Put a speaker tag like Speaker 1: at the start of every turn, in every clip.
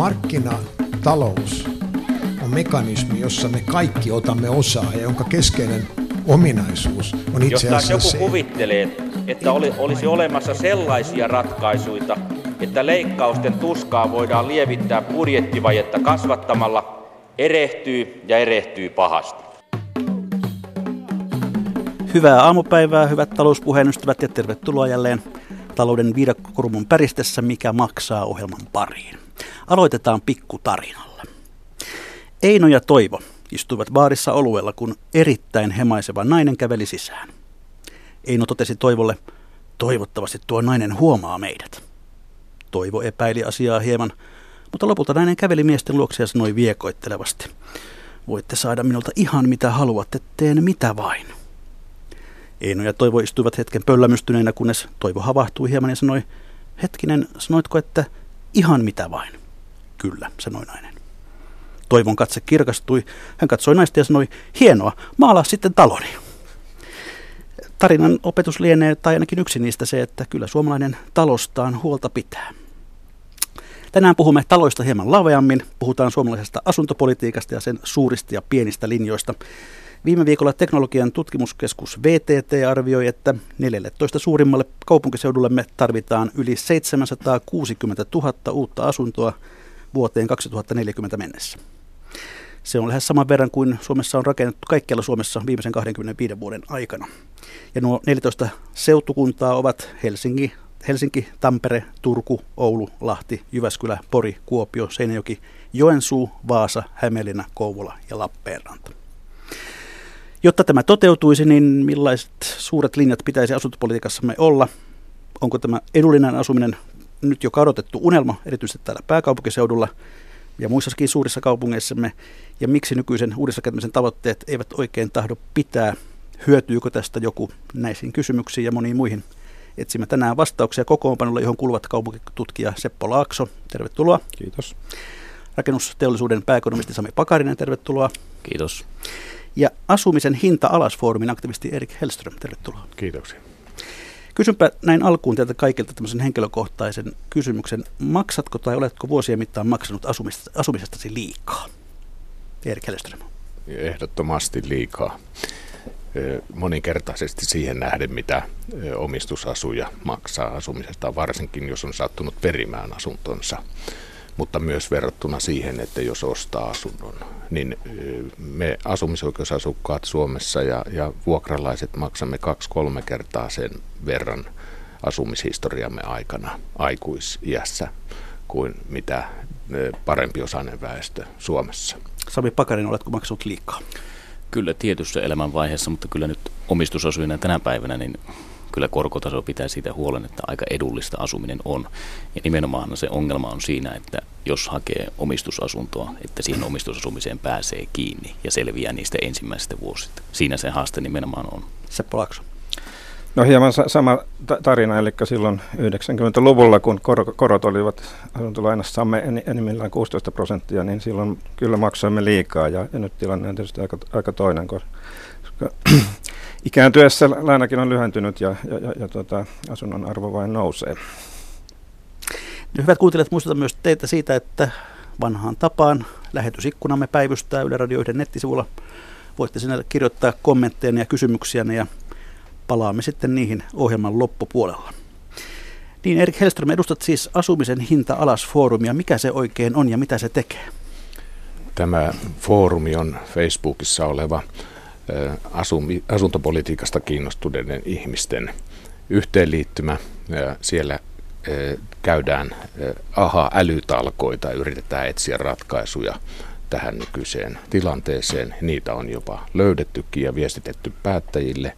Speaker 1: markkinatalous on mekanismi, jossa me kaikki otamme osaa ja jonka keskeinen ominaisuus on itse
Speaker 2: Jos taas
Speaker 1: asiassa
Speaker 2: joku
Speaker 1: se,
Speaker 2: kuvittelee, että oli, olisi olemassa sellaisia ratkaisuja, että leikkausten tuskaa voidaan lievittää budjettivajetta kasvattamalla, erehtyy ja erehtyy pahasti.
Speaker 3: Hyvää aamupäivää, hyvät talouspuheen ystävät ja tervetuloa jälleen talouden viidakkokurmun päristessä, mikä maksaa ohjelman pariin. Aloitetaan pikkutarinalla. Eino ja Toivo istuivat baarissa oluella, kun erittäin hemaiseva nainen käveli sisään. Eino totesi Toivolle, toivottavasti tuo nainen huomaa meidät. Toivo epäili asiaa hieman, mutta lopulta nainen käveli miesten luokse ja sanoi viekoittelevasti. Voitte saada minulta ihan mitä haluatte, teen mitä vain. Eino ja Toivo istuivat hetken pöllämystyneinä, kunnes Toivo havahtui hieman ja sanoi, hetkinen, sanoitko, että ihan mitä vain? Kyllä, sanoi nainen. Toivon katse kirkastui. Hän katsoi naista ja sanoi, hienoa, maalaa sitten taloni. Tarinan opetus lienee, tai ainakin yksi niistä se, että kyllä suomalainen talostaan huolta pitää. Tänään puhumme taloista hieman laveammin. Puhutaan suomalaisesta asuntopolitiikasta ja sen suurista ja pienistä linjoista. Viime viikolla teknologian tutkimuskeskus VTT arvioi, että 14 suurimmalle kaupunkiseudullemme tarvitaan yli 760 000 uutta asuntoa vuoteen 2040 mennessä. Se on lähes saman verran kuin Suomessa on rakennettu kaikkialla Suomessa viimeisen 25 vuoden aikana. Ja nuo 14 seutukuntaa ovat Helsinki, Helsinki, Tampere, Turku, Oulu, Lahti, Jyväskylä, Pori, Kuopio, Seinäjoki, Joensuu, Vaasa, Hämeenlinna, Kouvola ja Lappeenranta. Jotta tämä toteutuisi, niin millaiset suuret linjat pitäisi asuntopolitiikassamme olla? Onko tämä edullinen asuminen nyt jo kadotettu unelma, erityisesti täällä pääkaupunkiseudulla ja muissakin suurissa kaupungeissamme? Ja miksi nykyisen uudisrakentamisen tavoitteet eivät oikein tahdo pitää? Hyötyykö tästä joku näisiin kysymyksiin ja moniin muihin? Etsimme tänään vastauksia kokoonpanolle, johon kuuluvat kaupunkitutkija Seppo Laakso. Tervetuloa.
Speaker 4: Kiitos.
Speaker 3: Rakennusteollisuuden pääekonomisti Sami Pakarinen, tervetuloa.
Speaker 5: Kiitos.
Speaker 3: Ja asumisen hinta alas foorumin aktivisti Erik Hellström, tervetuloa.
Speaker 4: Kiitoksia.
Speaker 3: Kysynpä näin alkuun teiltä kaikilta tämmöisen henkilökohtaisen kysymyksen. Maksatko tai oletko vuosien mittaan maksanut asumista, asumisestasi liikaa? Erik Hellström.
Speaker 4: Ehdottomasti liikaa. Moninkertaisesti siihen nähden, mitä omistusasuja maksaa asumisesta, varsinkin jos on sattunut perimään asuntonsa mutta myös verrattuna siihen, että jos ostaa asunnon, niin me asumisoikeusasukkaat Suomessa ja, ja vuokralaiset maksamme kaksi-kolme kertaa sen verran asumishistoriamme aikana aikuisiässä kuin mitä parempi osainen väestö Suomessa.
Speaker 3: Sami Pakarin, oletko maksanut liikaa?
Speaker 5: Kyllä tietyssä elämänvaiheessa, mutta kyllä nyt omistusasujana tänä päivänä, niin kyllä korkotaso pitää siitä huolen, että aika edullista asuminen on. Ja nimenomaan se ongelma on siinä, että jos hakee omistusasuntoa, että siihen omistusasumiseen pääsee kiinni ja selviää niistä ensimmäisistä vuosista. Siinä se haaste nimenomaan on.
Speaker 3: Seppo Lakso.
Speaker 6: No hieman sama tarina, eli silloin 90-luvulla, kun korot olivat asuntolainassamme enimmillään 16 prosenttia, niin silloin kyllä maksoimme liikaa, ja, ja nyt tilanne on tietysti aika, aika toinen, koska ikääntyessä lainakin on lyhentynyt ja, ja, ja, ja tota, asunnon arvo vain nousee.
Speaker 3: No, hyvät kuuntelijat, muistutan myös teitä siitä, että vanhaan tapaan lähetysikkunamme päivystää Yle Radio 1 nettisivulla. Voitte sinne kirjoittaa kommentteja ja kysymyksiä ja palaamme sitten niihin ohjelman loppupuolella. Niin Erik Hellström, edustat siis asumisen hinta alas foorumia. Mikä se oikein on ja mitä se tekee?
Speaker 4: Tämä foorumi on Facebookissa oleva asuntopolitiikasta kiinnostuneiden ihmisten yhteenliittymä. Siellä käydään aha-älytalkoita yritetään etsiä ratkaisuja tähän nykyiseen tilanteeseen. Niitä on jopa löydettykin ja viestitetty päättäjille.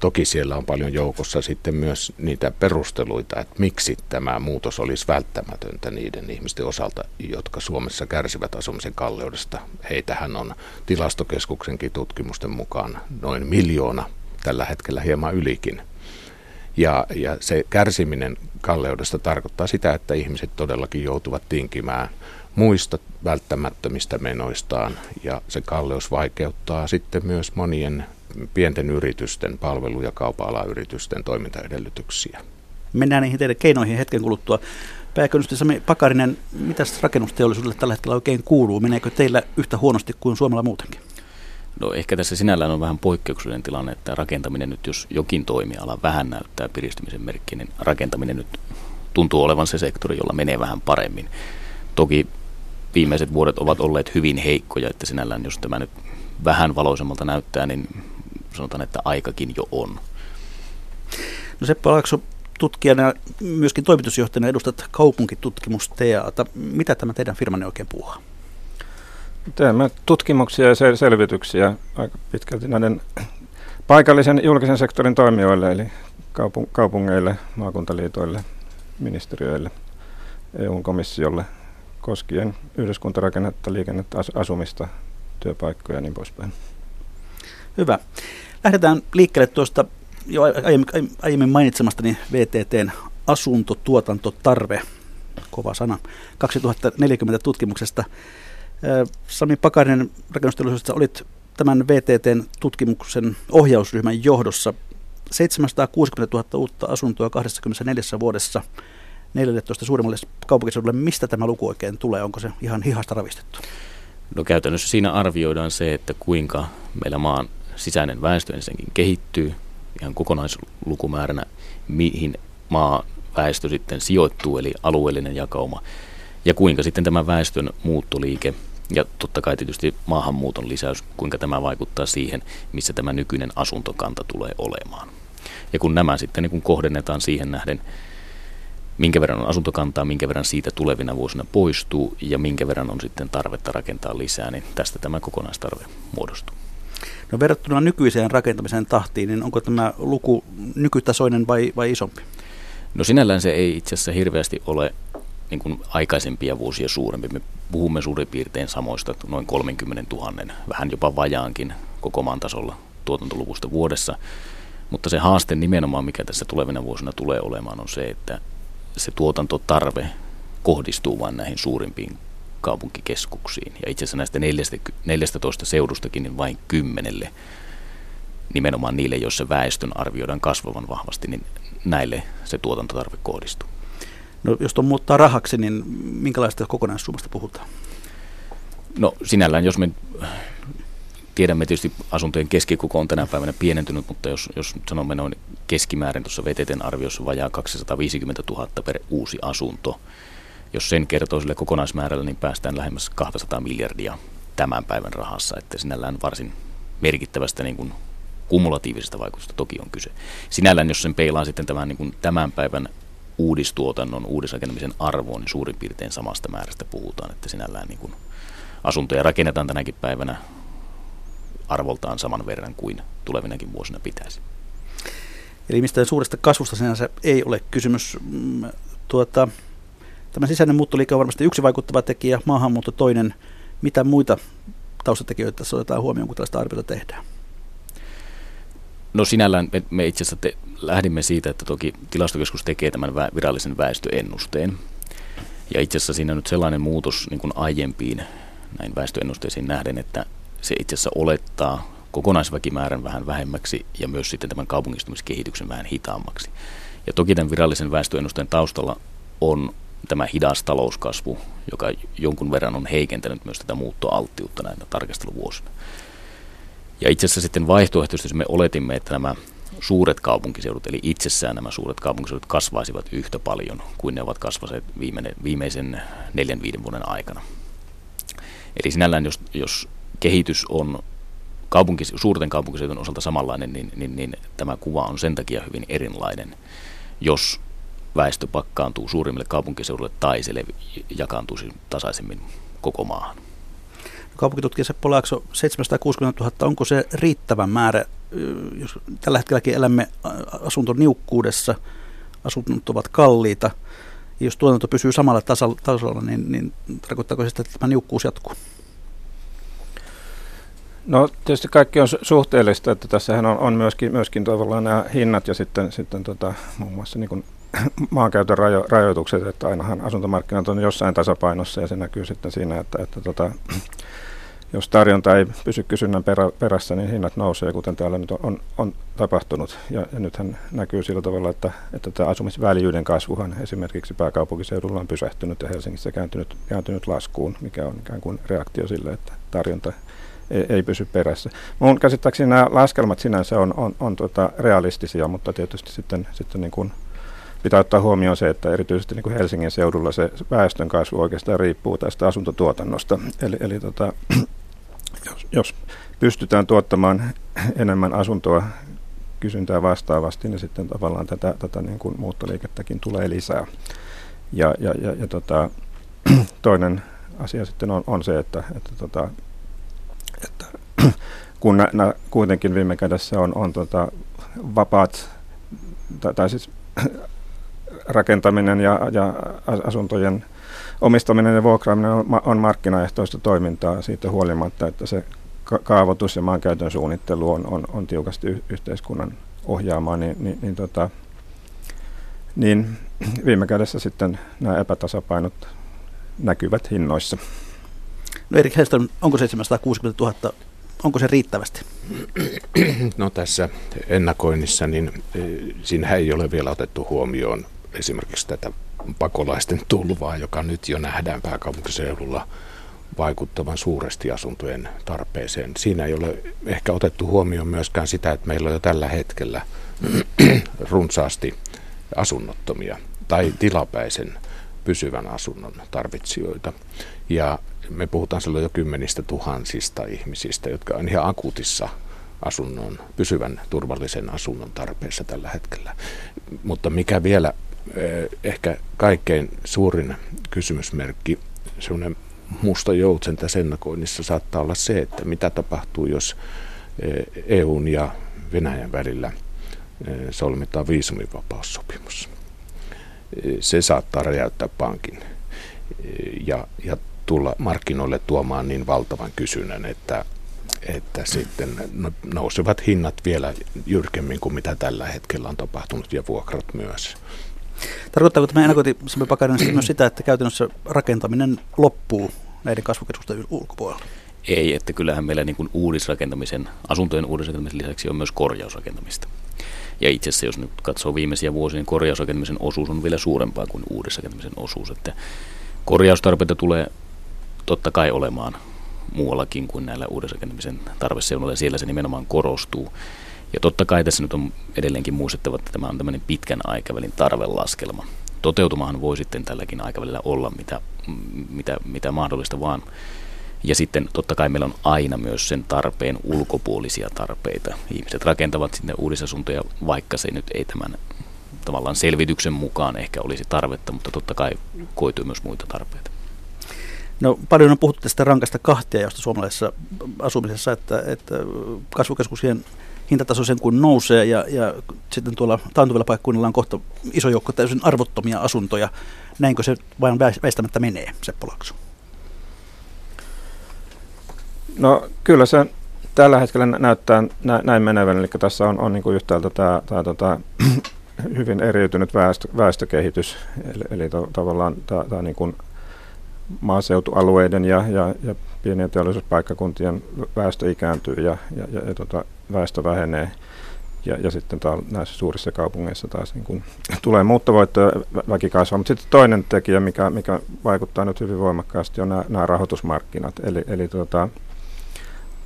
Speaker 4: Toki siellä on paljon joukossa sitten myös niitä perusteluita, että miksi tämä muutos olisi välttämätöntä niiden ihmisten osalta, jotka Suomessa kärsivät asumisen kalleudesta. Heitähän on tilastokeskuksenkin tutkimusten mukaan noin miljoona, tällä hetkellä hieman ylikin. Ja, ja se kärsiminen kalleudesta tarkoittaa sitä, että ihmiset todellakin joutuvat tinkimään muista välttämättömistä menoistaan ja se kalleus vaikeuttaa sitten myös monien pienten yritysten, palvelu- ja kaupa yritysten toimintaedellytyksiä.
Speaker 3: Mennään niihin teidän keinoihin hetken kuluttua. Pääkönnysti Sami Pakarinen, mitä rakennusteollisuudelle tällä hetkellä oikein kuuluu? Meneekö teillä yhtä huonosti kuin Suomella muutenkin?
Speaker 5: No ehkä tässä sinällään on vähän poikkeuksellinen tilanne, että rakentaminen nyt, jos jokin toimiala vähän näyttää piristymisen merkki, niin rakentaminen nyt tuntuu olevan se sektori, jolla menee vähän paremmin. Toki viimeiset vuodet ovat olleet hyvin heikkoja, että sinällään jos tämä nyt vähän valoisemmalta näyttää, niin sanotaan, että aikakin jo on.
Speaker 3: No Seppo Laakso, tutkijana, myöskin toimitusjohtajana edustat kaupunkitutkimusteata. Mitä tämä teidän firmanne oikein puhuu?
Speaker 6: Teemme tutkimuksia ja selvityksiä aika pitkälti näiden paikallisen julkisen sektorin toimijoille, eli kaupungeille, maakuntaliitoille, ministeriöille, EU-komissiolle koskien yhdyskuntarakennetta, liikennettä, asumista, työpaikkoja ja niin poispäin.
Speaker 3: Hyvä. Lähdetään liikkeelle tuosta jo aiemmin, aiemmin mainitsemastani VTTn asuntotuotantotarve, kova sana, 2040 tutkimuksesta. Sami Pakarinen rakennusteollisuudesta olit tämän VTTn tutkimuksen ohjausryhmän johdossa. 760 000 uutta asuntoa 24 vuodessa 14 suurimmalle kaupunkiseudulle. Mistä tämä luku oikein tulee? Onko se ihan hihasta ravistettu?
Speaker 5: No käytännössä siinä arvioidaan se, että kuinka meillä maan sisäinen väestö ensinnäkin kehittyy ihan kokonaislukumääränä, mihin maa väestö sitten sijoittuu, eli alueellinen jakauma, ja kuinka sitten tämä väestön muuttoliike ja totta kai tietysti maahanmuuton lisäys, kuinka tämä vaikuttaa siihen, missä tämä nykyinen asuntokanta tulee olemaan. Ja kun nämä sitten niin kun kohdennetaan siihen nähden, minkä verran on asuntokantaa, minkä verran siitä tulevina vuosina poistuu ja minkä verran on sitten tarvetta rakentaa lisää, niin tästä tämä kokonaistarve muodostuu.
Speaker 3: No verrattuna nykyiseen rakentamisen tahtiin, niin onko tämä luku nykytasoinen vai, vai isompi?
Speaker 5: No sinällään se ei itse asiassa hirveästi ole niin kuin aikaisempia vuosia suurempi. Me puhumme suurin piirtein samoista noin 30 000, vähän jopa vajaankin koko maan tasolla tuotantoluvusta vuodessa. Mutta se haaste nimenomaan, mikä tässä tulevina vuosina tulee olemaan, on se, että se tuotantotarve kohdistuu vain näihin suurimpiin kaupunkikeskuksiin. Ja itse asiassa näistä 14 seudustakin niin vain kymmenelle, nimenomaan niille, joissa väestön arvioidaan kasvavan vahvasti, niin näille se tuotantotarve kohdistuu.
Speaker 3: No jos tuon muuttaa rahaksi, niin minkälaista kokonaissummasta puhutaan?
Speaker 5: No sinällään, jos me tiedämme tietysti asuntojen keskikoko on tänä päivänä pienentynyt, mutta jos, jos sanomme noin keskimäärin tuossa VTTn arviossa vajaa 250 000 per uusi asunto, jos sen kertoo sille kokonaismäärällä, niin päästään lähemmäs 200 miljardia tämän päivän rahassa, että sinällään varsin merkittävästä niin kuin kumulatiivisesta vaikutusta toki on kyse. Sinällään, jos sen peilaa sitten tämän, niin kuin tämän päivän uudistuotannon, uudisrakentamisen arvoon, niin suurin piirtein samasta määrästä puhutaan, että sinällään niin kuin asuntoja rakennetaan tänäkin päivänä arvoltaan saman verran kuin tulevinakin vuosina pitäisi.
Speaker 3: Eli mistään suuresta kasvusta sinänsä ei ole kysymys. Mm, tuota, tämä sisäinen muuttoliike on varmasti yksi vaikuttava tekijä, maahanmuutto toinen. Mitä muita taustatekijöitä tässä otetaan huomioon, kun tällaista arviota tehdään?
Speaker 5: No sinällään me, me itse asiassa te, lähdimme siitä, että toki tilastokeskus tekee tämän vä, virallisen väestöennusteen. Ja itse asiassa siinä on nyt sellainen muutos niin kuin aiempiin näin väestöennusteisiin nähden, että se itse asiassa olettaa kokonaisväkimäärän vähän vähemmäksi ja myös sitten tämän kaupungistumiskehityksen vähän hitaammaksi. Ja toki tämän virallisen väestöennusteen taustalla on tämä hidas talouskasvu, joka jonkun verran on heikentänyt myös tätä muuttoalttiutta näinä tarkasteluvuosina. Ja itse asiassa sitten vaihtoehtoisesti me oletimme, että nämä suuret kaupunkiseudut, eli itsessään nämä suuret kaupunkiseudut kasvaisivat yhtä paljon kuin ne ovat kasvaneet viimeisen neljän viiden vuoden aikana. Eli sinällään, jos, jos kehitys on kaupunkis, suurten kaupunkiseudun osalta samanlainen, niin, niin, niin tämä kuva on sen takia hyvin erilainen, jos väestö pakkaantuu suurimmille kaupunkiseudulle tai se jakaantuisi tasaisemmin koko maahan.
Speaker 3: Kaupunkitutkija Seppo Laakso, 760 000, onko se riittävä määrä, jos tällä hetkelläkin elämme asuntoniukkuudessa, asunnot ovat kalliita, jos tuotanto pysyy samalla tasolla, niin, niin tarkoittaako se sitä, että tämä niukkuus jatkuu?
Speaker 6: No tietysti kaikki on suhteellista, että tässähän on, on myöskin, myöskin tavallaan nämä hinnat ja sitten, sitten tota, muun muassa niin maankäytön rajo, rajoitukset, että ainahan asuntomarkkinat on jossain tasapainossa ja se näkyy sitten siinä, että, että tota, jos tarjonta ei pysy kysynnän perä, perässä, niin hinnat nousee, kuten täällä nyt on, on, on tapahtunut. Ja, ja nythän näkyy sillä tavalla, että, että tämä asumisväljyyden kasvuhan esimerkiksi pääkaupunkiseudulla on pysähtynyt ja Helsingissä kääntynyt, kääntynyt laskuun, mikä on ikään kuin reaktio sille, että tarjonta ei, ei pysy perässä. Mun käsittääkseni nämä laskelmat sinänsä on, on, on tuota realistisia, mutta tietysti sitten, sitten niin kuin pitää ottaa huomioon se, että erityisesti niin kuin Helsingin seudulla se väestön kasvu oikeastaan riippuu tästä asuntotuotannosta. Eli, eli tota, jos, jos pystytään tuottamaan enemmän asuntoa kysyntää vastaavasti, niin sitten tavallaan tätä, tätä niin kuin muuttoliikettäkin tulee lisää. Ja, ja, ja, ja tota, toinen asia sitten on, on se, että, että, tota, että kun nä, nä, kuitenkin viime kädessä on, on tota, vapaat, tai, tai siis rakentaminen ja, ja asuntojen omistaminen ja vuokraaminen on, on markkinaehtoista toimintaa siitä huolimatta, että se kaavoitus ja maankäytön suunnittelu on, on, on tiukasti yhteiskunnan ohjaamaa, niin, niin, niin, tota, niin viime kädessä sitten nämä epätasapainot näkyvät hinnoissa.
Speaker 3: No Erik Hellström, onko 760 000, onko se riittävästi?
Speaker 4: No tässä ennakoinnissa, niin e, siinä ei ole vielä otettu huomioon esimerkiksi tätä pakolaisten tulvaa, joka nyt jo nähdään pääkaupunkiseudulla vaikuttavan suuresti asuntojen tarpeeseen. Siinä ei ole ehkä otettu huomioon myöskään sitä, että meillä on jo tällä hetkellä runsaasti asunnottomia tai tilapäisen pysyvän asunnon tarvitsijoita. Ja me puhutaan silloin jo kymmenistä tuhansista ihmisistä, jotka on ihan akuutissa asunnon, pysyvän turvallisen asunnon tarpeessa tällä hetkellä. Mutta mikä vielä ehkä kaikkein suurin kysymysmerkki, semmoinen musta joutsen tässä ennakoinnissa saattaa olla se, että mitä tapahtuu, jos EUn eh, e ja Venäjän välillä eh, solmitaan viisumivapaussopimus. Se saattaa räjäyttää pankin ja, ja tulla markkinoille tuomaan niin valtavan kysynnän, että, että sitten no, nousevat hinnat vielä jyrkemmin kuin mitä tällä hetkellä on tapahtunut ja vuokrat myös.
Speaker 3: Tarkoittaako tämä ennakointi myös sitä, että käytännössä rakentaminen loppuu näiden kasvukeskusten ulkopuolella?
Speaker 5: Ei, että kyllähän meillä niin kuin uudisrakentamisen, asuntojen uudisrakentamisen lisäksi on myös korjausrakentamista. Ja itse asiassa, jos nyt katsoo viimeisiä vuosia, niin korjausrakentamisen osuus on vielä suurempaa kuin uudisrakentamisen osuus. Että korjaustarpeita tulee totta kai olemaan muuallakin kuin näillä uudisrakentamisen tarveseudulla, ja siellä se nimenomaan korostuu. Ja totta kai tässä nyt on edelleenkin muistettava, että tämä on tämmöinen pitkän aikavälin tarvelaskelma. Toteutumahan voi sitten tälläkin aikavälillä olla mitä, mitä, mitä mahdollista vaan. Ja sitten totta kai meillä on aina myös sen tarpeen ulkopuolisia tarpeita. Ihmiset rakentavat sinne uudisasuntoja, vaikka se nyt ei tämän tavallaan selvityksen mukaan ehkä olisi tarvetta, mutta totta kai koituu myös muita tarpeita.
Speaker 3: No, paljon on puhuttu tästä rankasta kahtia, josta suomalaisessa asumisessa, että, että kasvukeskuksien hintataso sen kuin nousee ja, ja sitten tuolla taantuvilla paikkuilla on kohta iso joukko täysin arvottomia asuntoja. Näinkö se vain väistämättä menee, Seppo Lakso?
Speaker 6: No kyllä se tällä hetkellä näyttää näin menevän, eli tässä on, on niin kuin yhtäältä tämä, tämä tota, hyvin eriytynyt väestö, väestökehitys, eli, eli to, tavallaan tämä, tämä niin kuin maaseutualueiden ja, ja, ja pienien teollisuuspaikkakuntien väestö ikääntyy ja, ja, ja, ja tota, väestö vähenee. Ja, ja sitten taas näissä suurissa kaupungeissa taas niin kun tulee muuttovoitto ja väki kasvaa. Mutta sitten toinen tekijä, mikä, mikä vaikuttaa nyt hyvin voimakkaasti, on nämä, rahoitusmarkkinat. Eli, eli tuota,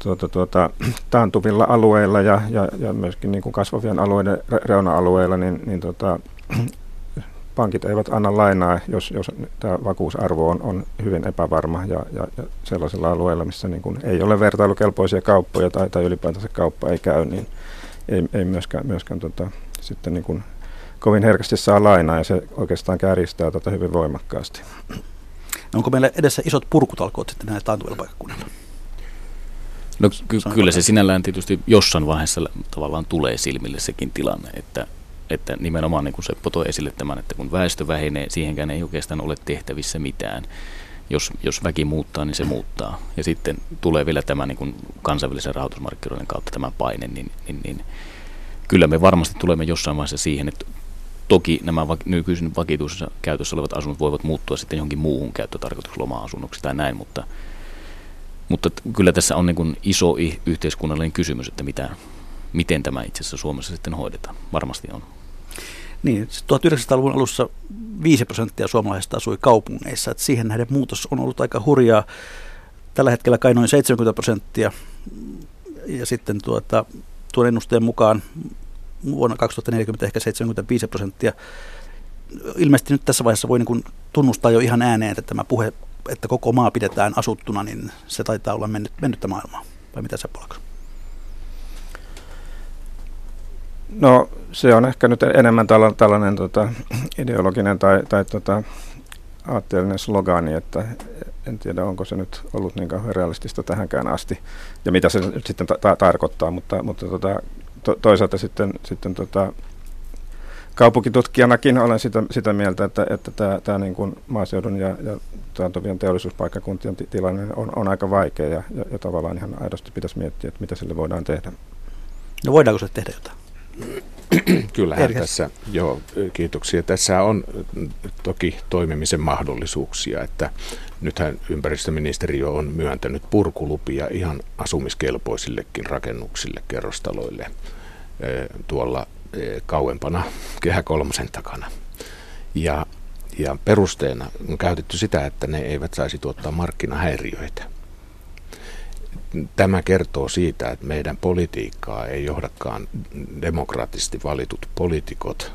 Speaker 6: tuota, tuota, taantuvilla alueilla ja, ja, ja myöskin niin kuin kasvavien alueiden reuna-alueilla, niin, niin tuota, pankit eivät anna lainaa, jos, jos tämä vakuusarvo on, on hyvin epävarma ja, ja, ja sellaisilla alueilla, missä niin kuin ei ole vertailukelpoisia kauppoja tai, tai ylipäätänsä kauppa ei käy, niin ei, ei myöskään, myöskään tota, sitten niin kuin kovin herkästi saa lainaa ja se oikeastaan kärjistää tätä hyvin voimakkaasti.
Speaker 3: No onko meillä edessä isot purkutalkoot sitten näillä taantuvilla paikkakunnilla?
Speaker 5: No ky- kyllä se sinällään tietysti jossain vaiheessa tavallaan tulee silmille sekin tilanne, että että nimenomaan niin kuin Seppo toi esille tämän, että kun väestö vähenee, siihenkään ei oikeastaan ole tehtävissä mitään. Jos, jos väki muuttaa, niin se muuttaa. Ja sitten tulee vielä tämä niin kuin kansainvälisen rahoitusmarkkinoiden kautta tämä paine, niin, niin, niin kyllä me varmasti tulemme jossain vaiheessa siihen, että toki nämä nykyisin vakituisessa käytössä olevat asunnot voivat muuttua sitten johonkin muuhun käyttötarkoitus loma-asunnoksi tai näin, mutta Mutta kyllä tässä on niin kuin iso yhteiskunnallinen kysymys, että mitä, miten tämä itse asiassa Suomessa sitten hoidetaan. Varmasti on.
Speaker 3: Niin, 1900-luvun alussa 5 prosenttia suomalaisista asui kaupungeissa. Että siihen nähden muutos on ollut aika hurjaa. Tällä hetkellä kai noin 70 prosenttia. Ja sitten tuota, tuon ennusteen mukaan vuonna 2040 ehkä 75 prosenttia. Ilmeisesti nyt tässä vaiheessa voi niin kuin tunnustaa jo ihan ääneen, että tämä puhe, että koko maa pidetään asuttuna, niin se taitaa olla mennyt, mennyttä maailmaa. Vai mitä se polku?
Speaker 6: No se on ehkä nyt enemmän tällainen, tällainen tota, ideologinen tai, tai tota, aatteellinen slogani, että en tiedä onko se nyt ollut niin realistista tähänkään asti ja mitä se nyt sitten ta- tarkoittaa, mutta, mutta tota, to, toisaalta sitten, sitten tota, kaupunkitutkijanakin olen sitä, sitä mieltä, että, että tämä, tämä niin kuin maaseudun ja, ja taantuvien teollisuuspaikkakuntien tilanne on, on aika vaikea ja, ja, ja tavallaan ihan aidosti pitäisi miettiä, että mitä sille voidaan tehdä.
Speaker 3: No voidaanko se tehdä jotain?
Speaker 4: Kyllähän Erkäs. tässä, joo, kiitoksia. Tässä on toki toimimisen mahdollisuuksia, että nythän ympäristöministeriö on myöntänyt purkulupia ihan asumiskelpoisillekin rakennuksille, kerrostaloille tuolla kauempana kehä kolmosen takana. Ja, ja perusteena on käytetty sitä, että ne eivät saisi tuottaa markkinahäiriöitä tämä kertoo siitä, että meidän politiikkaa ei johdakaan demokraattisesti valitut poliitikot,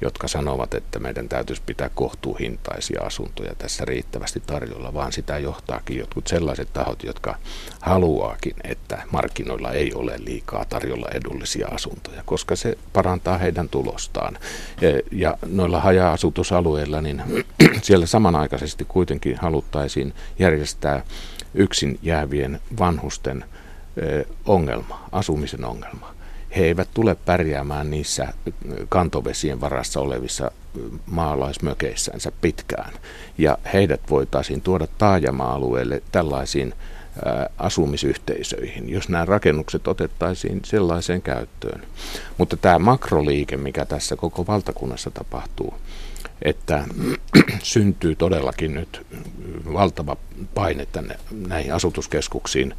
Speaker 4: jotka sanovat, että meidän täytyisi pitää kohtuuhintaisia asuntoja tässä riittävästi tarjolla, vaan sitä johtaakin jotkut sellaiset tahot, jotka haluaakin, että markkinoilla ei ole liikaa tarjolla edullisia asuntoja, koska se parantaa heidän tulostaan. Ja noilla haja-asutusalueilla, niin siellä samanaikaisesti kuitenkin haluttaisiin järjestää yksin jäävien vanhusten ongelma, asumisen ongelma. He eivät tule pärjäämään niissä kantovesien varassa olevissa maalaismökeissänsä pitkään. Ja heidät voitaisiin tuoda taajama-alueelle tällaisiin asumisyhteisöihin, jos nämä rakennukset otettaisiin sellaiseen käyttöön. Mutta tämä makroliike, mikä tässä koko valtakunnassa tapahtuu, että syntyy todellakin nyt valtava paine tänne näihin asutuskeskuksiin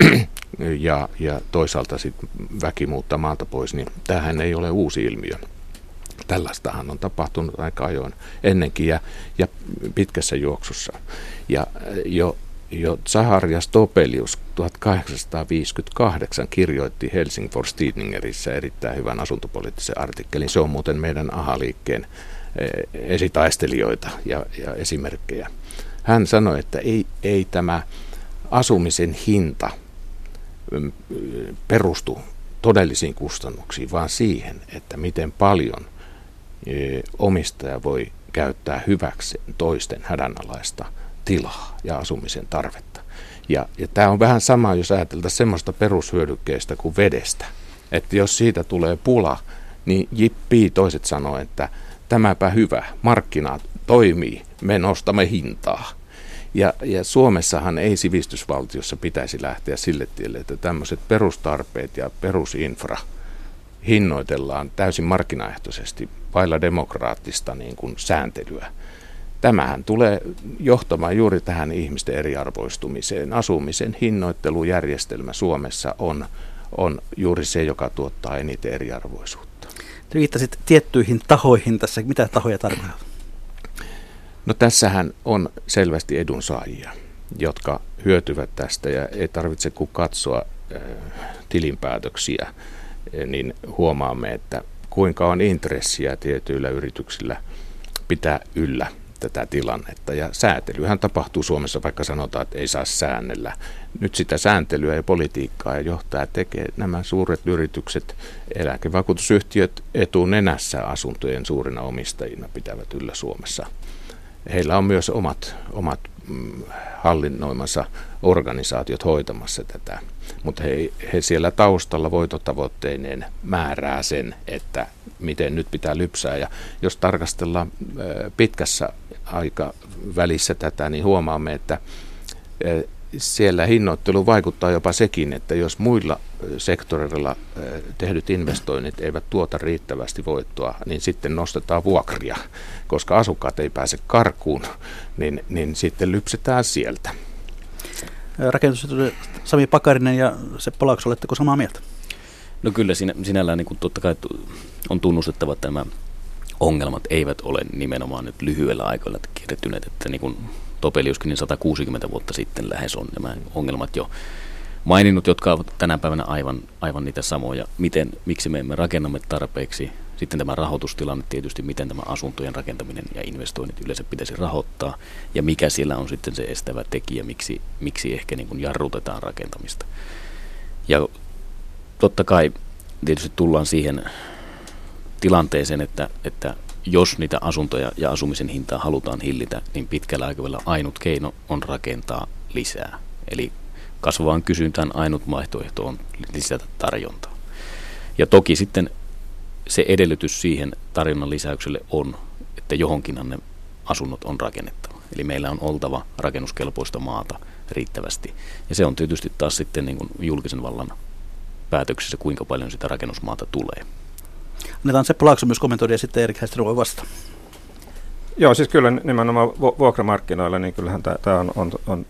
Speaker 4: ja, ja toisaalta sitten väki muuttaa maalta pois, niin tämähän ei ole uusi ilmiö. Tällaistahan on tapahtunut aika ajoin ennenkin ja, ja pitkässä juoksussa. Ja jo, jo Zahar Stopelius 1858 kirjoitti Helsingfors Tidningerissä erittäin hyvän asuntopoliittisen artikkelin. Se on muuten meidän ahaliikkeen esitaistelijoita ja, ja esimerkkejä. Hän sanoi, että ei, ei tämä asumisen hinta mm, perustu todellisiin kustannuksiin, vaan siihen, että miten paljon e, omistaja voi käyttää hyväksi toisten hädänalaista tilaa ja asumisen tarvetta. Ja, ja tämä on vähän sama, jos ajateltaisiin semmoista perushyödykkeestä kuin vedestä. Että jos siitä tulee pula, niin jippii toiset sanoo, että tämäpä hyvä, markkinat toimii, me nostamme hintaa. Ja, ja Suomessahan ei sivistysvaltiossa pitäisi lähteä sille tielle, että tämmöiset perustarpeet ja perusinfra hinnoitellaan täysin markkinaehtoisesti vailla demokraattista niin kuin sääntelyä. Tämähän tulee johtamaan juuri tähän ihmisten eriarvoistumiseen. Asumisen hinnoittelujärjestelmä Suomessa on, on juuri se, joka tuottaa eniten eriarvoisuutta.
Speaker 3: Te viittasit tiettyihin tahoihin tässä. Mitä tahoja tarkoittaa?
Speaker 4: No tässähän on selvästi edunsaajia, jotka hyötyvät tästä ja ei tarvitse kuin katsoa äh, tilinpäätöksiä, niin huomaamme, että kuinka on intressiä tietyillä yrityksillä pitää yllä tätä tilannetta. Ja säätelyhän tapahtuu Suomessa, vaikka sanotaan, että ei saa säännellä. Nyt sitä sääntelyä ja politiikkaa ja johtaa tekee nämä suuret yritykset, eläkevakuutusyhtiöt etunenässä asuntojen suurina omistajina pitävät yllä Suomessa. Heillä on myös omat, omat mm, hallinnoimansa organisaatiot hoitamassa tätä, mutta he, he siellä taustalla voitotavoitteineen määrää sen, että miten nyt pitää lypsää. Ja jos tarkastellaan pitkässä aika välissä tätä, niin huomaamme, että siellä hinnoittelu vaikuttaa jopa sekin, että jos muilla sektoreilla tehdyt investoinnit eivät tuota riittävästi voittoa, niin sitten nostetaan vuokria, koska asukkaat ei pääse karkuun, niin, niin sitten lypsetään sieltä.
Speaker 3: Rakennus Sami Pakarinen ja Seppo Laakso, oletteko samaa mieltä?
Speaker 5: No kyllä siinä, sinällään niin totta kai on tunnustettava, että nämä ongelmat eivät ole nimenomaan nyt lyhyellä aikoilla kehittyneet, että niin kuin Topeliuskin niin 160 vuotta sitten lähes on nämä ongelmat jo maininnut, jotka ovat tänä päivänä aivan, aivan niitä samoja. Miten, miksi me emme rakennamme tarpeeksi? Sitten tämä rahoitustilanne tietysti, miten tämä asuntojen rakentaminen ja investoinnit yleensä pitäisi rahoittaa ja mikä siellä on sitten se estävä tekijä, miksi, miksi ehkä niin kuin jarrutetaan rakentamista. Ja totta kai tietysti tullaan siihen tilanteeseen, että, että jos niitä asuntoja ja asumisen hintaa halutaan hillitä, niin pitkällä aikavälillä ainut keino on rakentaa lisää. Eli kasvavaan kysyntään ainut vaihtoehto on lisätä tarjontaa. Ja toki sitten se edellytys siihen tarjonnan lisäykselle on, että johonkinhan ne asunnot on rakennettava. Eli meillä on oltava rakennuskelpoista maata riittävästi. Ja se on tietysti taas sitten niin kuin julkisen vallan päätöksissä, kuinka paljon sitä rakennusmaata tulee.
Speaker 3: Annetaan Seppo Laakso myös kommentoida ja sitten Erik Hästinen voi vastata.
Speaker 6: Joo, siis kyllä nimenomaan vuokramarkkinoilla, niin kyllähän tämä on, on, on